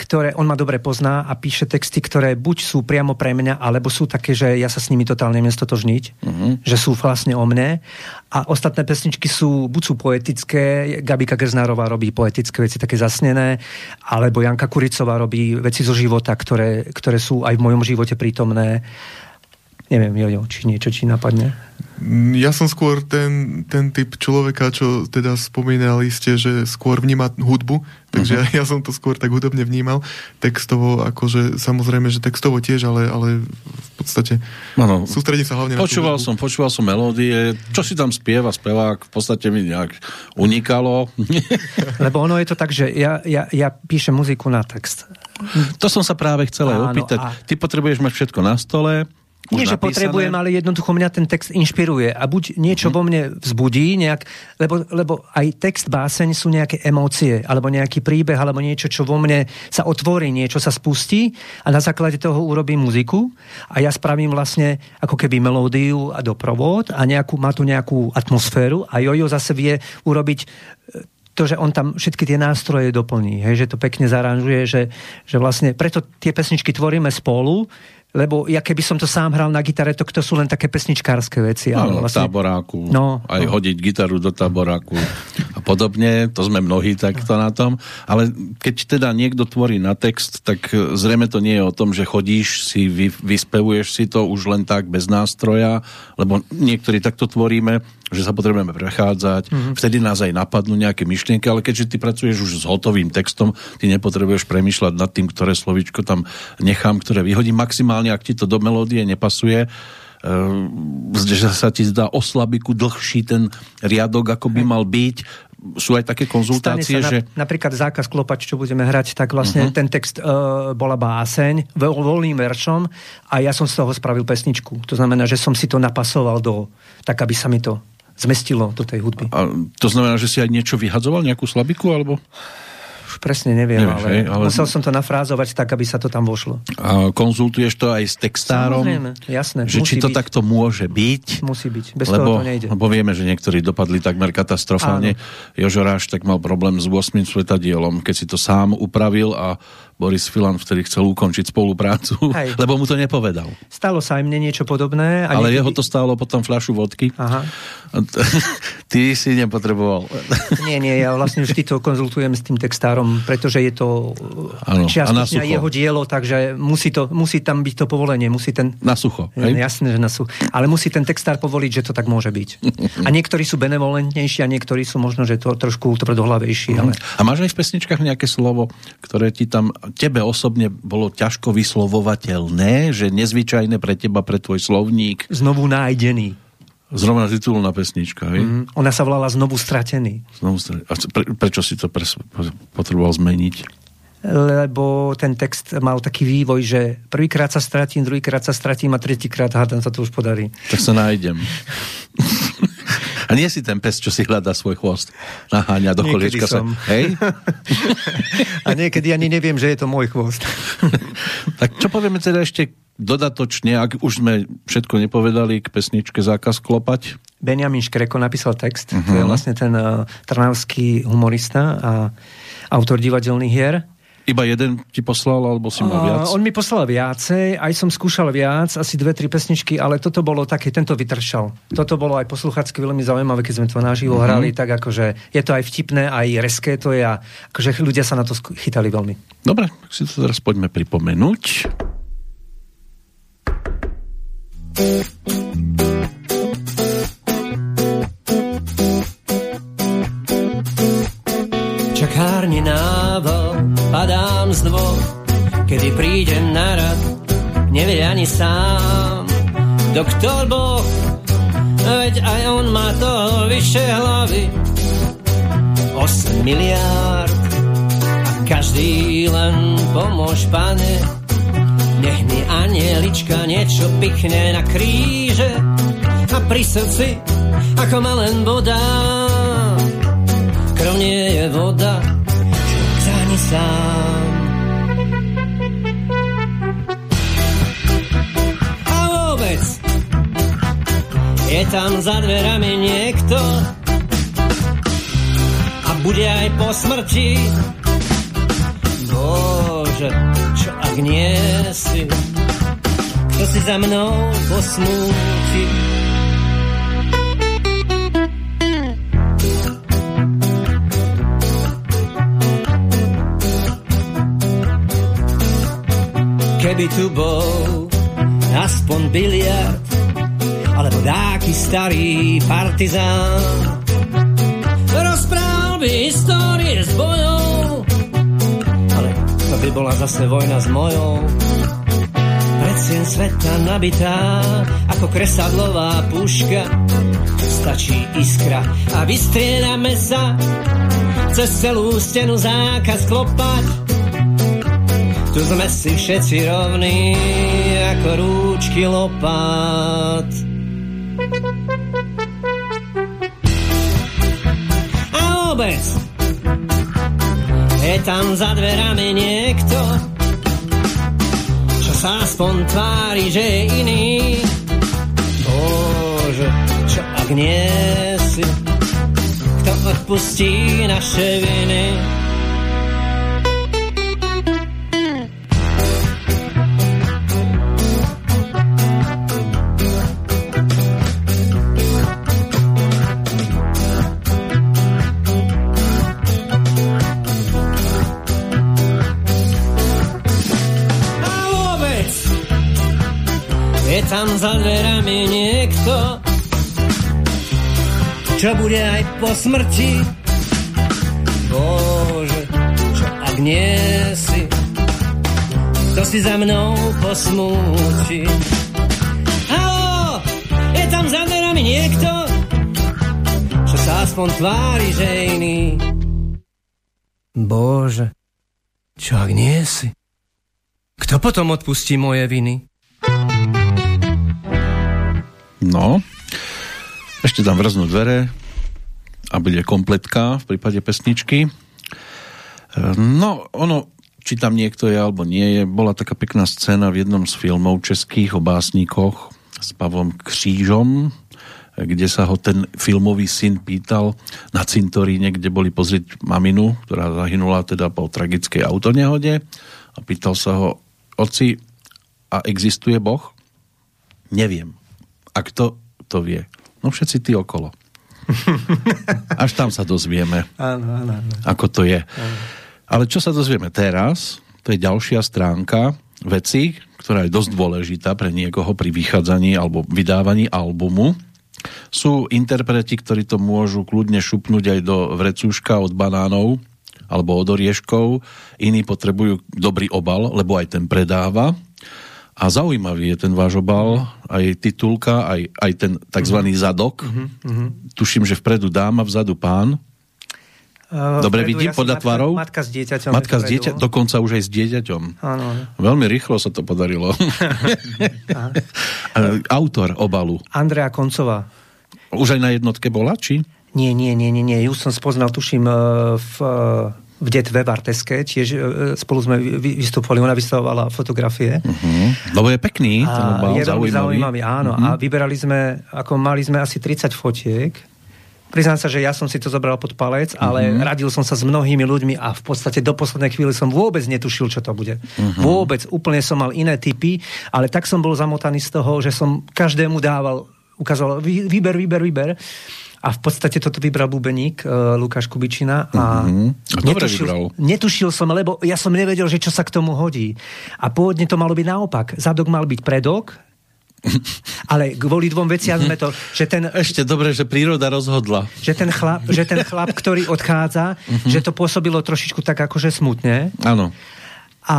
S4: ktoré on ma dobre pozná a píše texty, ktoré buď sú priamo pre mňa, alebo sú také, že ja sa s nimi totálne neviem stotožniť, uh-huh. že sú vlastne o mne. A ostatné pesničky sú, buď sú poetické, Gabika Grznárová robí poetické veci také zasnené, alebo Janka Kuricová robí veci zo života, ktoré, ktoré sú aj v mojom živote prítomné. Neviem, Jojo, či niečo ti napadne.
S5: Ja som skôr ten, ten typ človeka, čo teda spomínali ste, že skôr vníma hudbu, takže uh-huh. ja, ja som to skôr tak hudobne vnímal. Textovo, akože samozrejme, že textovo tiež, ale, ale v podstate ano. sústredím sa hlavne
S3: počúval na som, Počúval som melódie, čo si tam spieva spevák, v podstate mi nejak unikalo.
S4: Lebo ono je to tak, že ja, ja, ja píšem muziku na text.
S3: To som sa práve chcel aj opýtať. A... Ty potrebuješ mať všetko na stole,
S4: nie, že potrebujem, ale jednoducho mňa ten text inšpiruje a buď niečo mm. vo mne vzbudí, nejak, lebo, lebo aj text báseň sú nejaké emócie, alebo nejaký príbeh, alebo niečo, čo vo mne sa otvorí, niečo sa spustí a na základe toho urobím muziku a ja spravím vlastne ako keby melódiu a doprovod a nejakú, má tu nejakú atmosféru a Jojo zase vie urobiť e, to, že on tam všetky tie nástroje doplní, hej, že to pekne zaranžuje, že, že vlastne preto tie pesničky tvoríme spolu, lebo ja keby som to sám hral na gitare, to to sú len také pesničkárske veci.
S3: No, vlastne... táboráku, no, aj no. hodiť gitaru do táboráku a podobne, to sme mnohí takto na tom, ale keď teda niekto tvorí na text, tak zrejme to nie je o tom, že chodíš si, vy, vyspevuješ si to už len tak bez nástroja, lebo niektorí takto tvoríme, že sa potrebujeme prechádzať, mm-hmm. vtedy nás aj napadnú nejaké myšlienky, ale keďže ty pracuješ už s hotovým textom, ty nepotrebuješ premyšľať nad tým, ktoré slovíčko tam nechám, ktoré vyhodím maximálne, ak ti to do melódie nepasuje, uh, že sa ti zdá o slabiku dlhší ten riadok, ako by mal byť, sú aj také konzultácie,
S4: sa
S3: že...
S4: Na, napríklad zákaz klopač, čo budeme hrať, tak vlastne uh-huh. ten text uh, bola báseň voľným veršom a ja som z toho spravil pesničku. To znamená, že som si to napasoval do, tak aby sa mi to zmestilo do tej hudby.
S3: A to znamená, že si aj niečo vyhadzoval, nejakú slabiku, alebo?
S4: Už presne neviem, Nevieš, ale, ale musel som to nafrázovať tak, aby sa to tam vošlo.
S3: A konzultuješ to aj s textárom?
S4: Samozrejme, jasné.
S3: Že či to byť. takto môže byť?
S4: Musí byť, bez
S3: lebo,
S4: toho to nejde.
S3: Lebo vieme, že niektorí dopadli takmer katastrofálne. Jožo Ráš tak mal problém s 8. svetadielom, keď si to sám upravil a Boris Filan vtedy chcel ukončiť spoluprácu, Hej. lebo mu to nepovedal.
S4: Stalo sa aj mne niečo podobné.
S3: A Ale niekedy... jeho to stálo potom fľašu vodky. Aha. Ty si nepotreboval.
S4: Nie, nie, ja vlastne vždy to konzultujem s tým textárom, pretože je to ano, čiastočne jeho dielo, takže musí, to, musí tam byť to povolenie. Musí ten...
S3: Na sucho.
S4: Hej? Jasné, že na sucho. Ale musí ten textár povoliť, že to tak môže byť. A niektorí sú benevolentnejší a niektorí sú možno, že to trošku tvrdohlavejší. Ale...
S3: A máš aj v pesničkách nejaké slovo, ktoré ti tam tebe osobne bolo ťažko vyslovovateľné, že nezvyčajné pre teba, pre tvoj slovník?
S4: Znovu nájdený.
S3: Zrovna titulná pesnička, hej? Mm,
S4: ona sa volala Znovu stratený.
S3: Znovu stratený. A pre, prečo si to pre, potreboval zmeniť?
S4: Lebo ten text mal taký vývoj, že prvýkrát sa stratím, druhýkrát sa stratím a tretíkrát hádam sa to už podarí.
S3: Tak sa nájdem. A nie si ten pes, čo si hľadá svoj chvost. Naháňa do koliečka sa. Hej?
S4: A niekedy ani neviem, že je to môj chvost.
S3: tak čo povieme teda ešte dodatočne, ak už sme všetko nepovedali k pesničke Zákaz klopať?
S4: Benjamin Škreko napísal text, uh-huh. to je mhm. vlastne ten uh, trnavský humorista a autor divadelných hier.
S3: Iba jeden ti poslal, alebo si mal viac?
S4: Uh, on mi poslal viacej, aj som skúšal viac, asi dve, tri pesničky, ale toto bolo také, tento vytršal. Toto bolo aj posluchacky veľmi zaujímavé, keď sme to naživo uh-huh. hrali, tak akože je to aj vtipné, aj reské to je a akože ľudia sa na to chytali veľmi.
S3: Dobre, tak si to teraz poďme pripomenúť.
S1: Čakárne nával padám z dvoch, kedy prídem na rad, nevie ani sám. Doktor Boh, veď aj on má to vyššie hlavy, 8 miliárd a každý len pomôž, pane. Nech mi anielička niečo pichne na kríže a pri srdci, ako ma len voda. Krv nie je voda, sám. A vôbec je tam za dverami niekto a bude aj po smrti. Bože, čo ak nie si, kto si za mnou posmúti. Keby tu bol aspoň biliard, alebo dáky starý partizán. Rozprával by histórie s bojou, ale to by bola zase vojna s mojou. Predsien sveta nabitá, ako kresadlová puška, stačí iskra a vystriedame sa cez celú stenu zákaz klopať Tu sme si všetci rovní ako rúčky lopát. A vôbec je tam za dverami niekto, čo sa aspoň tvári, že je iný. Bože, čo ak nie si, kto odpustí naše viny. Za dverami niekto, čo bude aj po smrti. Bože, čo ak nie si, to si za mnou posmúti. Haló, je tam za dverami niekto, čo sa aspoň tvári, že iný. Bože, čo ak nie si? Kto potom odpustí moje viny?
S3: No, ešte tam vrznú dvere a bude kompletka v prípade pesničky. E, No, ono, či tam niekto je alebo nie je, bola taká pekná scéna v jednom z filmov českých o básnikoch s Pavlom Křížom, kde sa ho ten filmový syn pýtal na cintoríne, kde boli pozrieť maminu, ktorá zahynula teda po tragickej autonehode a pýtal sa ho, oci, a existuje Boh? Neviem. A kto to vie? No všetci tí okolo. Až tam sa dozvieme,
S4: Áno, áno, áno.
S3: ako to je. Ale čo sa dozvieme teraz, to je ďalšia stránka veci, ktorá je dosť dôležitá pre niekoho pri vychádzaní alebo vydávaní albumu. Sú interpreti, ktorí to môžu kľudne šupnúť aj do vrecúška od banánov alebo od orieškov. Iní potrebujú dobrý obal, lebo aj ten predáva. A zaujímavý je ten váš obal, aj titulka, aj, aj ten tzv. zadok. Tuším, že vpredu dáma, vzadu pán.
S4: Uh,
S3: Dobre
S4: vpredu
S3: vidím
S4: ja
S3: podľa
S4: matka-
S3: tvarov?
S4: Matka s dieťaťom.
S3: Matka s dieťa, dokonca už aj s dieťaťom.
S4: Áno.
S3: Veľmi rýchlo sa to podarilo. Autor obalu.
S4: Andrea Koncová.
S3: Už aj na jednotke bola, či?
S4: Nie, nie, nie, nie, nie. Ju som spoznal, tuším, e, v, e, v Detve Barteske, tiež e, spolu sme vy- vystupovali, ona vystavovala fotografie.
S3: Mhm. Lebo je pekný, ten
S4: A
S3: obal,
S4: je veľmi
S3: zaujímavý.
S4: zaujímavý, áno. A vyberali sme, ako mali sme asi 30 fotiek. Priznám sa, že ja som si to zobral pod palec, ale radil som sa s mnohými ľuďmi a v podstate do poslednej chvíli som vôbec netušil, čo to bude. Vôbec, úplne som mal iné typy, ale tak som bol zamotaný z toho, že som každému dával, ukazoval, "Vy- vyber, vyber, vyber. A v podstate toto vybral bubeník uh, Lukáš Kubičina a,
S3: Mhm. A vybral.
S4: netušil som, lebo ja som nevedel, že čo sa k tomu hodí. A pôvodne to malo byť naopak. Zadok mal byť predok, ale kvôli dvom veciam sme to, že ten,
S3: Ešte dobre, že príroda rozhodla.
S4: že ten, chlap, že ten chlap, ktorý odchádza, že to pôsobilo trošičku tak akože smutne.
S3: Áno.
S4: A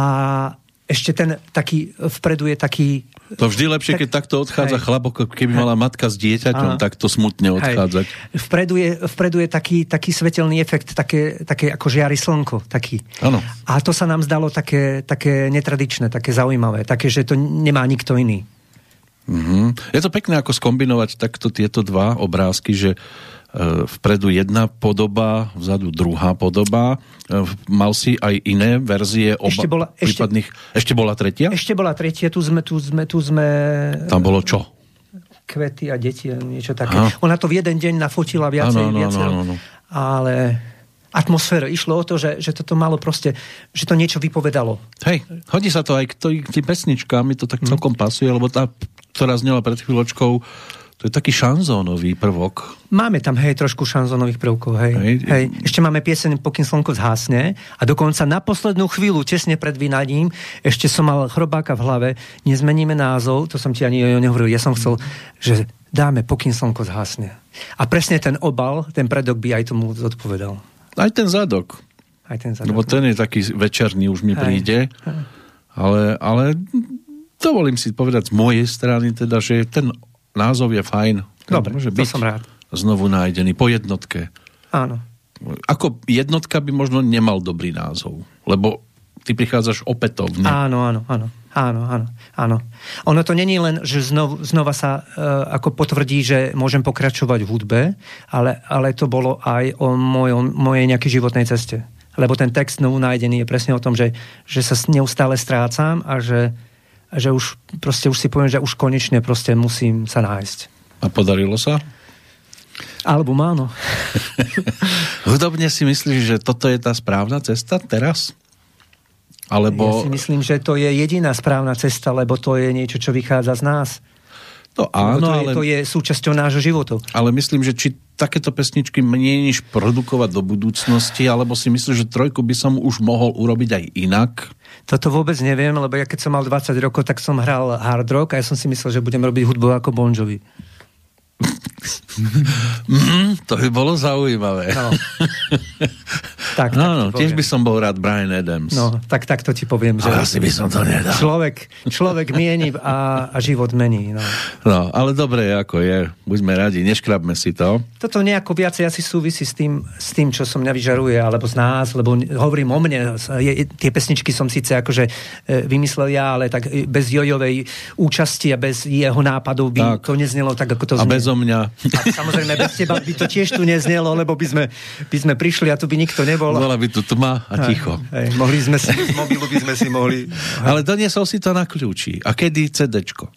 S4: ešte ten taký, vpredu je taký...
S3: To vždy lepšie, keď takto odchádza
S4: Hej.
S3: chlap, keby mala matka s dieťaťom,
S4: Áno.
S3: takto smutne odchádzať.
S4: Hej. Vpredu je, vpredu je taký, taký svetelný efekt, také, také ako žiari slnko. Taký.
S3: Áno.
S4: A to sa nám zdalo také, také netradičné, také zaujímavé, také, že to nemá nikto iný.
S3: Mhm. Je to pekné, ako skombinovať takto tieto dva obrázky, že vpredu jedna podoba, vzadu druhá podoba. E, Mal si aj iné verzie oba
S4: Ešte bola- ešte-
S3: prípadných... Ešte bola tretia?
S4: Ešte bola tretia, tu sme, tu sme, tu sme
S3: Tam bolo čo?
S4: kvety a deti, niečo také.
S3: Aha.
S4: Ona to v jeden deň nafotila viacej,
S3: Áno, áno,
S4: viacej.
S3: áno, áno.
S4: Ale atmosféra. Išlo o to, že, že toto malo proste, že to niečo vypovedalo.
S3: Hej, hodí sa to aj k, toj, k tým pesničkám, mi to tak
S4: Mhm.
S3: celkom pasuje, lebo tá, ktorá znela pred chvíľočkou, to je taký šanzónový prvok.
S4: Máme tam, hej, trošku šanzonových prvkov, hej.
S3: Hej.
S4: hej. Ešte máme pieseň Pokým slnko zhasne a dokonca na poslednú chvíľu, tesne pred vynaním, ešte som mal chrobáka v hlave, nezmeníme názov, to som ti ani nehovoril, ja som chcel, že dáme Pokým slnko zhasne. A presne ten obal, ten predok by aj tomu zodpovedal.
S3: Aj ten zadok.
S4: Aj ten zadok.
S3: Lebo ten je taký večerný, už mi
S4: Hej.
S3: príde. Ale, ale dovolím si povedať z mojej strany teda, že ten názov je fajn.
S4: Dobre,
S3: môže byť
S4: som rád.
S3: znovu nájdený po jednotke.
S4: Áno.
S3: Ako jednotka by možno nemal dobrý názov, lebo ty prichádzaš opätovne.
S4: Áno, áno, áno. Áno, áno, áno. Ono to není len, že znov, znova sa uh, ako potvrdí, že môžem pokračovať v hudbe, ale, ale to bolo aj o mojom, mojej nejakej životnej ceste. Lebo ten text znovu nájdený je presne o tom, že, že sa neustále strácam a že, že už proste už si poviem, že už konečne proste musím sa nájsť.
S3: A podarilo sa?
S4: Album áno.
S3: Hudobne si myslíš, že toto je tá správna cesta teraz? Alebo...
S4: Ja si myslím, že to je jediná správna cesta, lebo to je niečo, čo vychádza z nás.
S3: To áno,
S4: to,
S3: ale...
S4: je, to je súčasťou nášho života.
S3: Ale myslím, že či takéto pesničky mieníš produkovať do budúcnosti, alebo si myslíš, že trojku by som už mohol urobiť aj inak?
S4: Toto vôbec neviem, lebo ja keď som mal 20 rokov, tak som hral hard rock a ja som si myslel, že budem robiť hudbu ako Bon Jovi.
S3: Mm, to by bolo zaujímavé. No.
S4: tak,
S3: no, no, tiež by som bol rád Brian Adams.
S4: No, tak, tak to ti poviem. Že
S3: asi by som to nedal.
S4: Človek, človek mieni a, a život mení. No.
S3: no, ale dobre, ako je. Buďme radi, neškrabme si to.
S4: Toto nejako viacej asi súvisí s tým, s tým, čo som mňa vyžaruje, alebo z nás, lebo hovorím o mne. Je, tie pesničky som síce akože e, vymyslel ja, ale tak bez Jojovej účasti a bez jeho nápadov by tak. to neznelo tak, ako to
S3: znie. Bez mňa.
S4: A samozrejme, bez teba by to tiež tu neznelo, lebo by sme, by sme prišli a tu by nikto nebol.
S3: Bola by tu tma a ticho.
S4: Hej, mohli sme si, z mobilu by sme si mohli...
S3: Ale doniesol si to na kľúči. A kedy CDčko?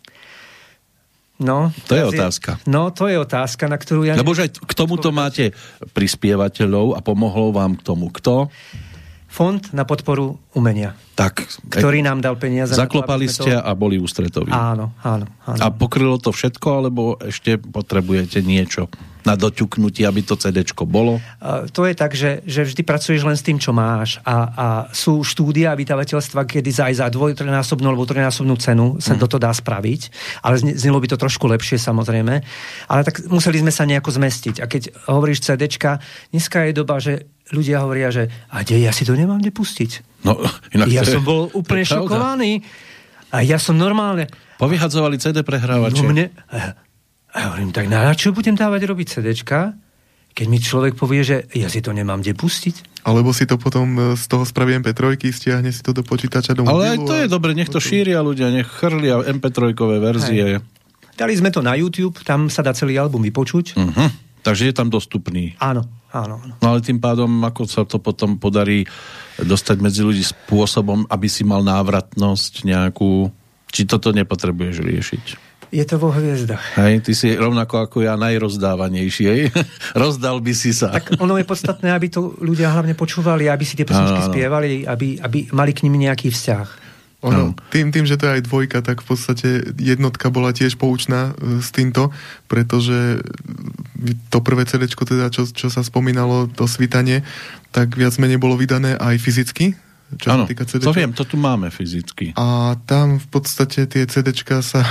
S4: No,
S3: to je otázka.
S4: No, to je otázka, na ktorú ja...
S3: Lebo že aj k tomuto máte prispievateľov a pomohol vám k tomu kto?
S4: Fond na podporu umenia.
S3: Tak.
S4: Ktorý nám dal peniaze.
S3: Zaklopali ste to... a boli ústretoví.
S4: Áno, áno, áno.
S3: A pokrylo to všetko, alebo ešte potrebujete niečo na doťuknutie, aby to CD bolo?
S4: To je tak, že, že vždy pracuješ len s tým, čo máš a, a sú štúdia a vydavateľstva, kedy za aj za dvoj, trojnásobnú alebo trojnásobnú cenu sa mm. toto dá spraviť, ale znelo by to trošku lepšie samozrejme. Ale tak museli sme sa nejako zmestiť. A keď hovoríš CD, dneska je doba, že ľudia hovoria, že a de, ja si to nemám kde pustiť.
S3: No, inak
S4: ja som bol úplne šokovaný. A ja som normálne...
S3: Povyhadzovali CD prehrávače.
S4: No mne, a ja hovorím, tak na čo budem dávať robiť CDčka, keď mi človek povie, že ja si to nemám kde pustiť?
S5: Alebo si to potom e, z toho spraví MP3, stiahne si to do počítača do
S3: Ale aj to je dobre, nech to šíria ľudia, nech chrlia MP3 verzie. Hej.
S4: Dali sme to na YouTube, tam sa dá celý album vypočuť.
S3: Uh-huh. Takže je tam dostupný.
S4: Áno, áno, áno.
S3: No ale tým pádom, ako sa to potom podarí dostať medzi ľudí spôsobom, aby si mal návratnosť nejakú, či toto nepotrebuješ riešiť?
S4: Je to vo hviezdach.
S3: Hej, ty si rovnako ako ja najrozdávanejší, hej? Rozdal by si sa.
S4: Tak ono je podstatné, aby to ľudia hlavne počúvali, aby si tie pesničky spievali, aby, aby mali k nimi nejaký vzťah.
S5: Ono, tým, tým, že to je aj dvojka, tak v podstate jednotka bola tiež poučná e, s týmto, pretože to prvé CD, teda, čo, čo sa spomínalo, to svitanie, tak viac menej bolo vydané aj fyzicky, čo
S3: ano, sa týka CD. to viem, to tu máme fyzicky.
S5: A tam v podstate tie CD sa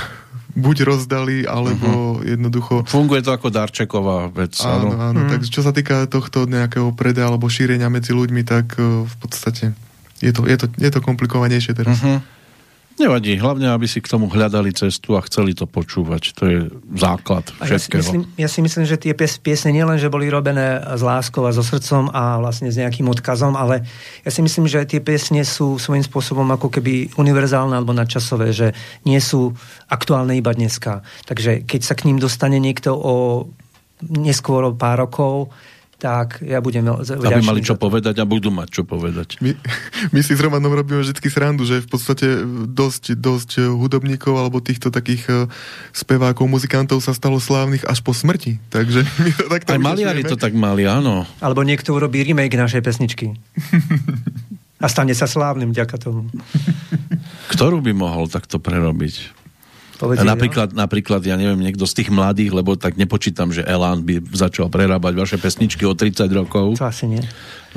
S5: buď rozdali, alebo uh-huh. jednoducho...
S3: Funguje to ako darčeková vec.
S5: Áno, áno. áno. Uh-huh. Takže čo sa týka tohto nejakého predaja alebo šírenia medzi ľuďmi, tak uh, v podstate je to, je to, je to komplikovanejšie teraz. Uh-huh.
S3: Nevadí, hlavne, aby si k tomu hľadali cestu a chceli to počúvať. To je základ všetkého.
S4: Ja si myslím, ja si myslím že tie pies, piesne nielen, že boli robené s láskou a so srdcom a vlastne s nejakým odkazom, ale ja si myslím, že tie piesne sú svojím spôsobom ako keby univerzálne alebo nadčasové, že nie sú aktuálne iba dneska. Takže keď sa k ním dostane niekto o neskôr o pár rokov, tak ja budem
S3: vďačný. Aby mali čo povedať a budú mať čo povedať.
S5: My, my si s Romanom robíme vždy srandu, že v podstate dosť, dosť hudobníkov alebo týchto takých e, spevákov, muzikantov sa stalo slávnych až po smrti. Takže my to takto
S3: Aj maliari to tak mali, áno.
S4: Alebo niekto urobí remake našej pesničky. a stane sa slávnym vďaka tomu.
S3: Ktorú by mohol takto prerobiť? Povedie, napríklad, ja? napríklad, ja neviem, niekto z tých mladých, lebo tak nepočítam, že Elán by začal prerábať vaše pesničky o 30 rokov.
S4: To asi nie.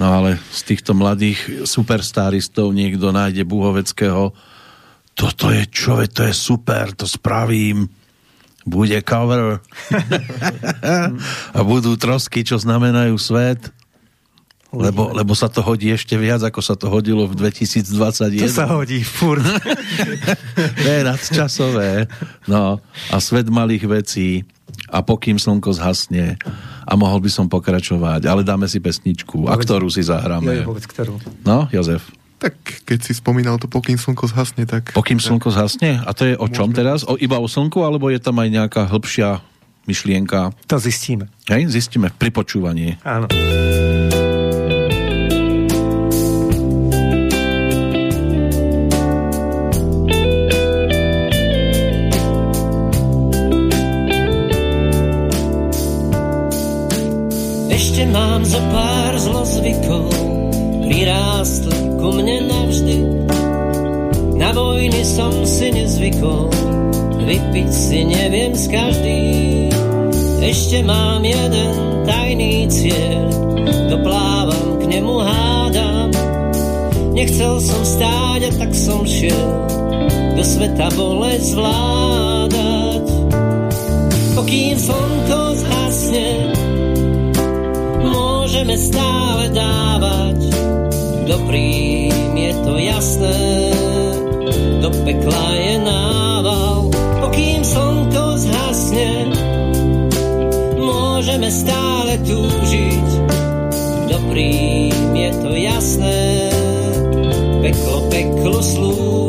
S3: No ale z týchto mladých superstaristov niekto nájde Buhoveckého. Toto je čo, to je super, to spravím. Bude cover. a budú trosky, čo znamenajú svet. Lebo, lebo sa to hodí ešte viac, ako sa to hodilo v 2021.
S4: To sa hodí, furt.
S3: to je nadčasové. No, a svet malých vecí a pokým slnko zhasne a mohol by som pokračovať, ale dáme si pesničku. A ktorú si zahráme?
S4: Povedz, ktorú.
S3: No, Jozef.
S5: Tak keď si spomínal to, pokým slnko zhasne, tak...
S3: Pokým slnko zhasne? A to je o čom teraz? O, iba o slnku, alebo je tam aj nejaká hĺbšia myšlienka?
S4: To zistíme.
S3: Hej, zistíme pri počúvaní.
S4: Áno.
S1: Ešte mám zo pár zlozvykov, prirástli ku mne navždy. Na vojny som si nezvykol, vypiť si neviem z každý. Ešte mám jeden tajný cieľ, doplávam k nemu hádam. Nechcel som stáť a tak som šiel, do sveta bolesť zvládať. Pokým slnko zhasne, môžeme stále dávať. Dobrým je to jasné, do pekla je nával, pokým slnko zhasne, môžeme stále túžiť, dobrým je to jasné, peklo peklu slúži.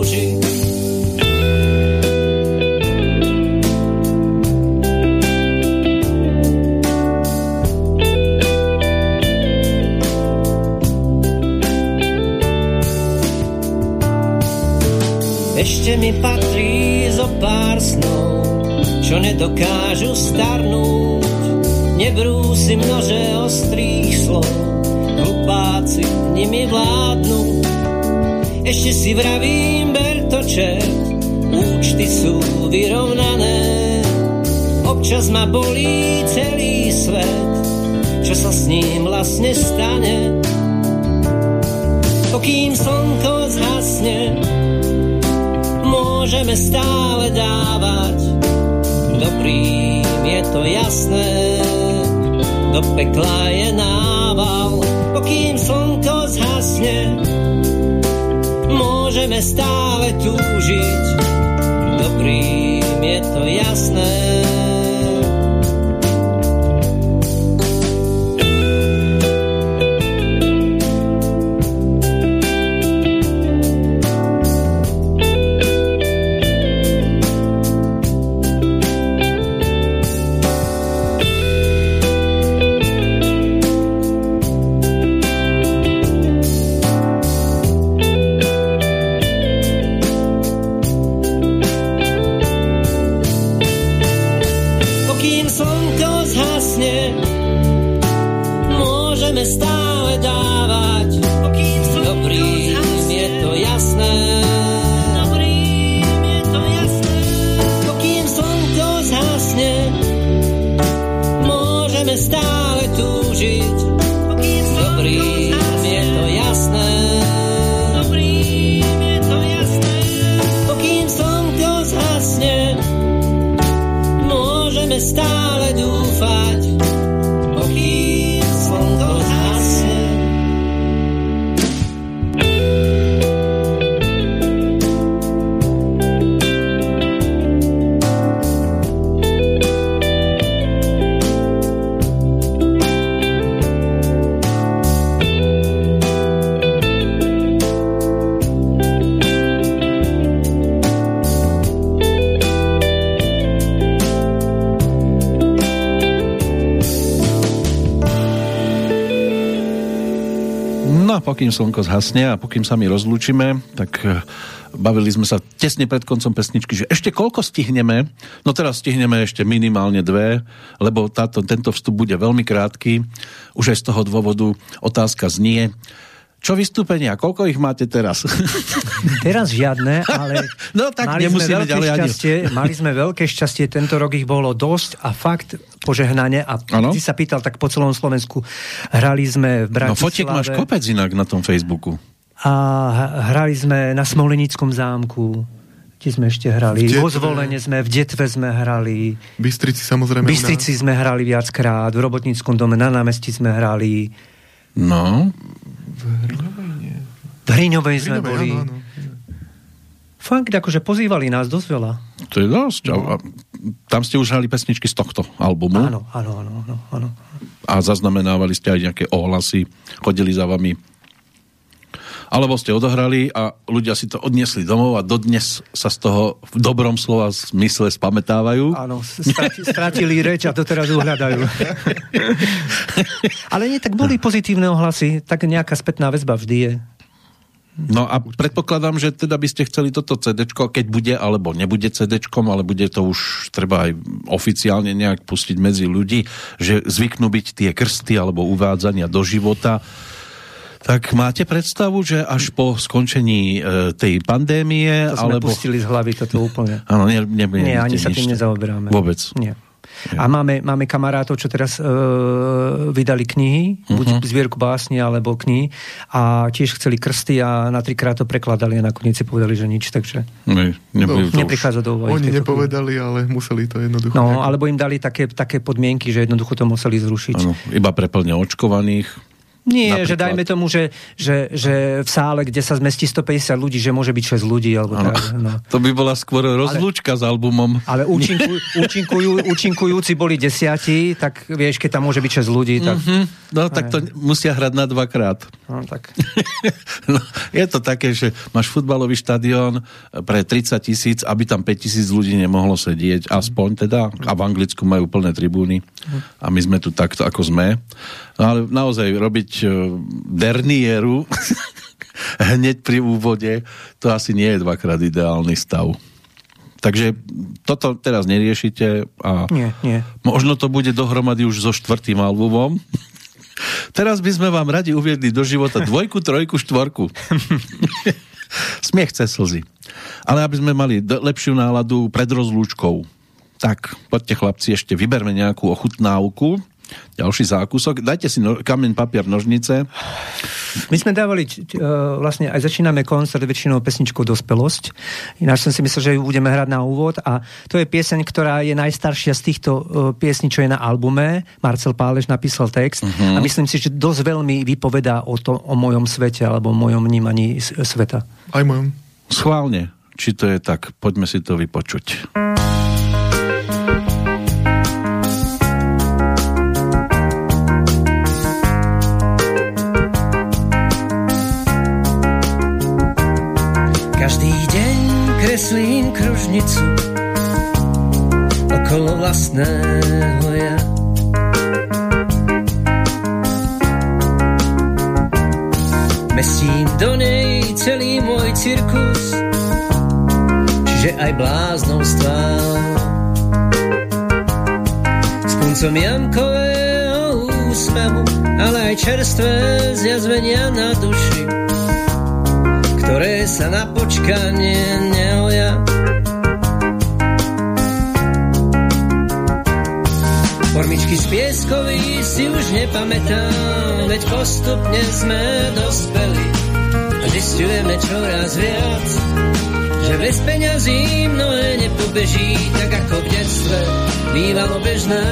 S1: Nedokážu starnúť. Nebrúsi množe ostrých slov, hlupáci nimi vládnu. Ešte si vravím, ber to čert, účty sú vyrovnané. Občas ma bolí celý svet, čo sa s ním vlastne stane. Pokým slnko zhasne, môžeme stále dávať. Dobrým je to jasné, do pekla je nával. Pokým slnko zhasne, môžeme stále túžiť. Dobrým je to jasné, pokým slnko zhasne
S3: a pokým sa my rozlúčime, tak eh, bavili sme sa tesne pred koncom pesničky, že ešte koľko stihneme. No teraz stihneme ešte minimálne dve, lebo táto, tento vstup bude veľmi krátky. Už aj z toho dôvodu otázka znie. Čo vystúpenia? Koľko ich máte teraz?
S4: Teraz žiadne, ale
S3: No tak
S4: mali, sme
S3: ďalej ani.
S4: šťastie, mali sme veľké šťastie, tento rok ich bolo dosť a fakt požehnanie a
S3: Áno.
S4: ty sa pýtal, tak po celom Slovensku hrali sme v
S3: No
S4: Bratislave
S3: fotiek máš kopec inak na tom Facebooku.
S4: a hrali sme na Smolenickom zámku, kde sme ešte hrali,
S5: V Detve.
S4: vo Zvolene sme, v Detve sme hrali,
S5: Bystrici samozrejme.
S4: v Bystrici sme hrali viackrát, v Robotníckom dome na námestí sme hrali,
S3: No,
S4: v Hriňovej sme
S5: Hriňovej,
S4: boli.
S5: áno, áno.
S4: Fakt, akože pozývali nás dosť veľa.
S3: to je dosť. A, a tam ste už hrali pesničky z tohto albumu
S4: Áno, áno, áno, áno, áno.
S3: a zaznamenávali ste aj nejaké ohlasy, chodili za vami Alebo ste odohrali a ľudia si to odniesli domov a dodnes sa z toho v dobrom slova zmysle spametávajú.
S4: Áno, strati, stratili reč a to teraz uhľadajú. Ale nie, tak boli pozitívne ohlasy, tak nejaká spätná väzba vždy je.
S3: No a predpokladám, že teda by ste chceli toto CD, keď bude alebo nebude CD, ale bude to už treba aj oficiálne nejak pustiť medzi ľudí, že zvyknú byť tie krsty alebo uvádzania do života. Tak máte predstavu, že až po skončení e, tej pandémie...
S4: To sme alebo... pustili z hlavy toto úplne.
S3: Áno, ne, ne,
S4: ne, Nie, ani sa tým nezaoberáme.
S3: Vôbec.
S4: Nie. A máme, máme kamarátov, čo teraz e, vydali knihy, uh-huh. buď mhm. zbierku básne alebo knihy a tiež chceli krsty a na trikrát to prekladali a nakoniec si povedali, že nič, takže
S3: ne, no,
S4: neprichádza do úvahy.
S5: Oni nepovedali, chvíli. ale museli to jednoducho.
S4: No, alebo im dali také, také podmienky, že jednoducho to museli zrušiť. Ano,
S3: iba pre plne očkovaných
S4: nie, Napríklad. že dajme tomu, že, že, že v sále, kde sa zmestí 150 ľudí, že môže byť 6 ľudí. Alebo tak, no.
S3: To by bola skôr rozlúčka ale, s albumom.
S4: Ale účinkuj, účinkujú, účinkujúci boli desiatí, tak vieš, keď tam môže byť 6 ľudí. Tak... Mm-hmm.
S3: No tak to musia hrať na dvakrát.
S4: No, tak.
S3: no, je to také, že máš futbalový štadión pre 30 tisíc, aby tam 5 tisíc ľudí nemohlo sedieť, aspoň teda. A v Anglicku majú plné tribúny. A my sme tu takto, ako sme. No ale naozaj robiť e, dernieru hneď pri úvode, to asi nie je dvakrát ideálny stav. Takže toto teraz neriešite a
S4: nie, nie.
S3: možno to bude dohromady už so štvrtým albumom. teraz by sme vám radi uviedli do života dvojku, trojku, štvorku. Smiech cez slzy. Ale aby sme mali lepšiu náladu pred rozlúčkou, tak poďte chlapci, ešte vyberme nejakú ochutnávku ďalší zákusok. Dajte si no, kameň, papier, nožnice.
S4: My sme dávali, uh, vlastne aj začíname koncert väčšinou pesničkou Dospelosť. Ináč som si myslel, že ju budeme hrať na úvod a to je pieseň, ktorá je najstaršia z týchto uh, piesní, čo je na albume. Marcel Páleš napísal text uh-huh. a myslím si, že dosť veľmi vypovedá o, to, o mojom svete alebo o mojom vnímaní sveta.
S5: Aj mojom.
S3: Schválne, či to je tak, poďme si to vypočuť.
S1: Vlastného ja. Mestím do nej celý môj cirkus, čiže aj bláznovstvá. S puncom Jankového úsmevu, ale aj čerstvé zjazvenia na duši ktoré sa na počkanie Formičky z pieskový si už nepamätám, veď postupne sme dospeli a zistujeme čoraz viac, že bez peňazí mnohé nepobeží, tak ako v detstve bývalo bežné.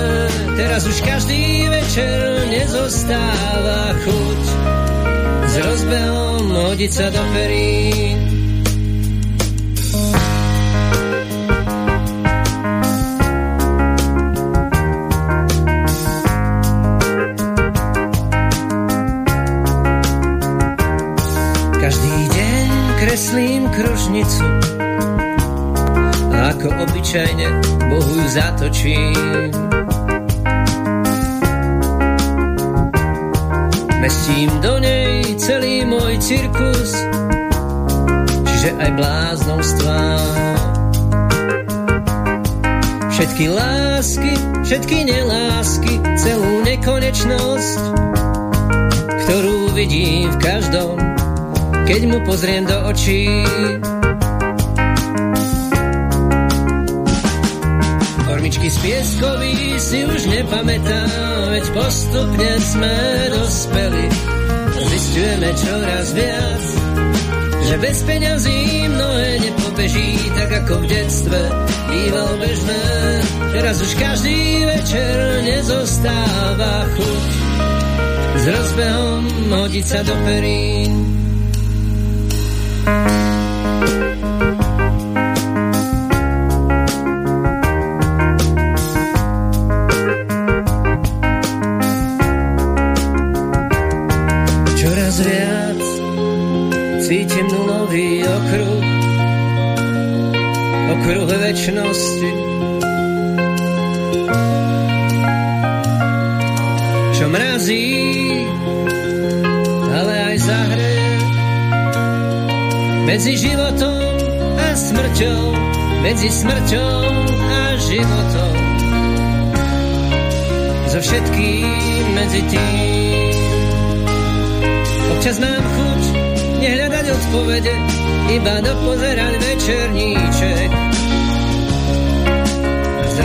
S1: Teraz už každý večer nezostáva chuť s rozbehom hodiť sa do perín. Obyčajne Bohu ju zatočím. Mestím do nej celý môj cirkus, čiže aj bláznovstvá. Všetky lásky, všetky nelásky, celú nekonečnosť, ktorú vidím v každom, keď mu pozriem do očí. Z pieskový si už nepamätám, veď postupne sme dospeli. Zistujeme čoraz viac, že bez peňazí mnohé nepobeží, tak ako v detstve bývalo bežné. Teraz už každý večer nezostáva chuť s rozbehom hodiť sa do perín. Večnosti. Čo mrazí, ale aj zahreje medzi životom a smrťou, medzi smrťou a životom. So všetkým medzi tým. Občas mám chuť nehľadať odpovede, iba dopozerať večerníček.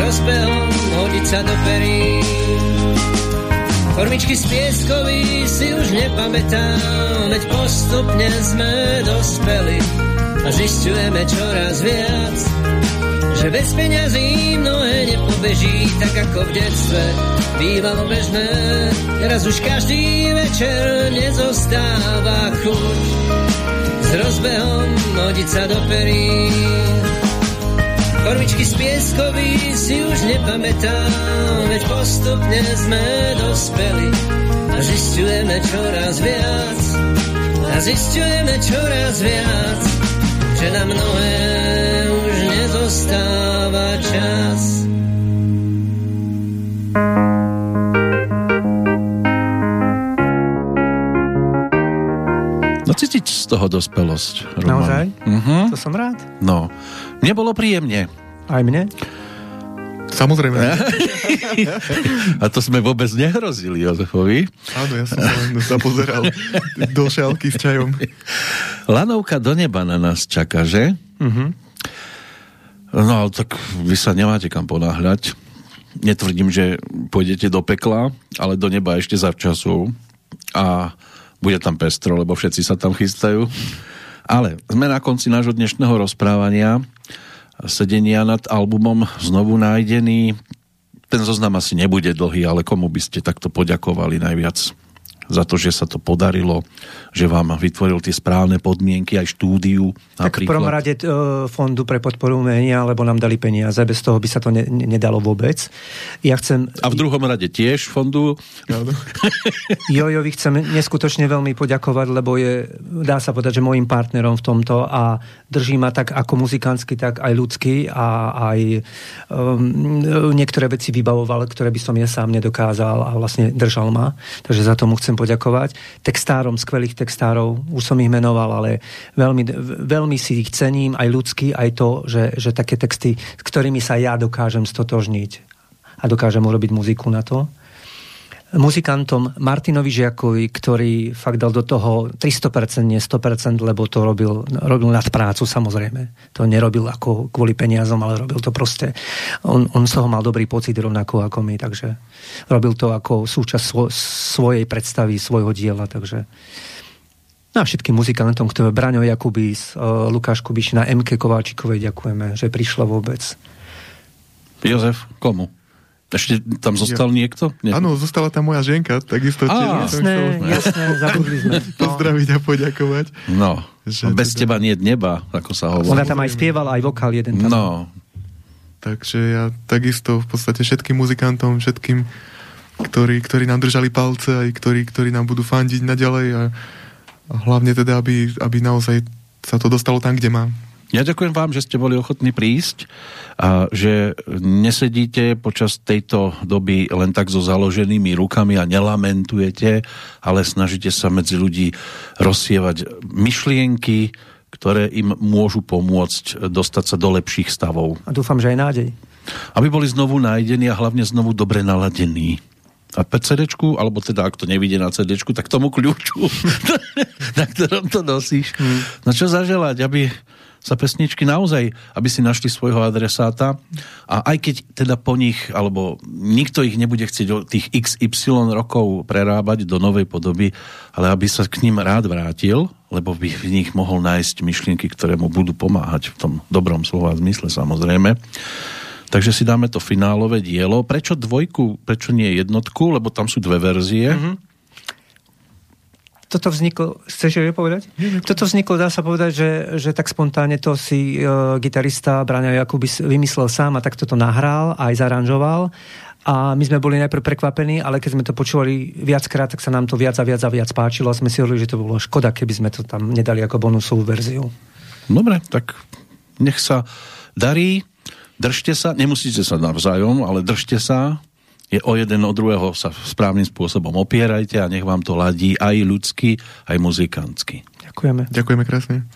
S1: Rozbehom hodiť sa do perí. Formičky z pieskový si už nepamätám, veď postupne sme dospeli a zistujeme čoraz viac, že bez peňazí mnohé nepobeží, tak ako v detstve bývalo bežné. Teraz už každý večer nezostáva chuť s rozbehom hodiť sa do perí. Kormičky z pieskový si už nepamätám, veď postupne sme dospeli a zistujeme čoraz viac, a zistujeme čoraz viac, že na mnohé už nezostáva čas.
S3: No cítiť z toho dospelosť, Roman.
S4: Naozaj?
S3: Mhm.
S4: To som rád.
S3: No, mne bolo príjemne.
S4: Aj mne?
S5: Samozrejme.
S3: A to sme vôbec nehrozili Jozefovi.
S5: Áno, ja som sa len zapozeral do šálky s čajom.
S3: Lanovka do neba na nás čaká, že?
S4: Mhm.
S3: No ale tak vy sa nemáte kam ponáhľať. Netvrdím, že pôjdete do pekla, ale do neba ešte za času. A bude tam pestro, lebo všetci sa tam chystajú. Ale sme na konci nášho dnešného rozprávania sedenia nad albumom znovu nájdený. Ten zoznam asi nebude dlhý, ale komu by ste takto poďakovali najviac za to, že sa to podarilo, že vám vytvoril tie správne podmienky, aj štúdiu
S4: Tak v
S3: napríklad.
S4: prvom rade e, Fondu pre podporu umenia, lebo nám dali peniaze, bez toho by sa to ne, ne- nedalo vôbec. Ja chcem
S3: A v druhom rade tiež fondu.
S4: Jojovi chcem neskutočne veľmi poďakovať, lebo je, dá sa povedať, že môjim partnerom v tomto a drží ma tak ako muzikánsky, tak aj ľudský a aj um, niektoré veci vybavoval, ktoré by som ja sám nedokázal a vlastne držal ma. Takže za tomu chcem poďakovať. Textárom, skvelých textárov, už som ich menoval, ale veľmi, veľmi si ich cením, aj ľudský, aj to, že, že také texty, s ktorými sa ja dokážem stotožniť a dokážem urobiť muziku na to muzikantom Martinovi Žiakovi, ktorý fakt dal do toho 300%, nie 100%, lebo to robil, robil nad prácu samozrejme. To nerobil ako kvôli peniazom, ale robil to proste. On, on z toho mal dobrý pocit rovnako ako my, takže robil to ako súčasť svo, svojej predstavy, svojho diela, takže No a všetkým muzikantom, ktoré Braňo Jakubis, uh, Lukáš Kubišina, MK Kováčikovej ďakujeme, že prišla vôbec.
S3: Jozef, komu? Ešte tam zostal niekto? Nie.
S5: Áno, zostala tam moja ženka, takisto
S3: Á,
S4: Jasné,
S5: chcel
S4: jasné, zabudli sme.
S5: Pozdraviť a poďakovať.
S3: No,
S5: Že
S3: bez
S5: teda-
S3: teba nie neba, ako sa hovorí.
S4: Ona tam aj spievala, aj vokál jeden tam.
S3: No,
S5: Takže ja takisto v podstate všetkým muzikantom, všetkým, ktorí, ktorí nám držali palce, aj ktorí, ktorí nám budú fandiť naďalej a, a hlavne teda, aby, aby naozaj sa to dostalo tam, kde má.
S3: Ja ďakujem vám, že ste boli ochotní prísť a že nesedíte počas tejto doby len tak so založenými rukami a nelamentujete, ale snažíte sa medzi ľudí rozsievať myšlienky, ktoré im môžu pomôcť dostať sa do lepších stavov.
S4: A dúfam, že aj nádej.
S3: Aby boli znovu nájdení a hlavne znovu dobre naladení. A CD-čku, alebo teda ak to nevidie na cd tak tomu kľúču, na ktorom to nosíš. No čo zaželať, aby sa pesničky naozaj, aby si našli svojho adresáta a aj keď teda po nich, alebo nikto ich nebude chcieť tých XY rokov prerábať do novej podoby, ale aby sa k ním rád vrátil, lebo by v nich mohol nájsť myšlienky, ktoré mu budú pomáhať v tom dobrom slova zmysle samozrejme. Takže si dáme to finálové dielo. Prečo dvojku, prečo nie jednotku? Lebo tam sú dve verzie. Mm-hmm.
S4: Toto vzniklo, chceš je povedať? Toto vzniklo, dá sa povedať, že, že tak spontánne to si uh, gitarista Braňa Jakubis vymyslel sám a takto to nahral, aj zaranžoval. A my sme boli najprv prekvapení, ale keď sme to počúvali viackrát, tak sa nám to viac a viac a viac páčilo a sme si hovorili, že to bolo škoda, keby sme to tam nedali ako bonusovú verziu.
S3: Dobre, tak nech sa darí, držte sa, nemusíte sa navzájom, ale držte sa, je o jeden od druhého sa správnym spôsobom opierajte a nech vám to ladí aj ľudsky, aj muzikantsky.
S4: Ďakujeme.
S1: Ďakujeme krásne.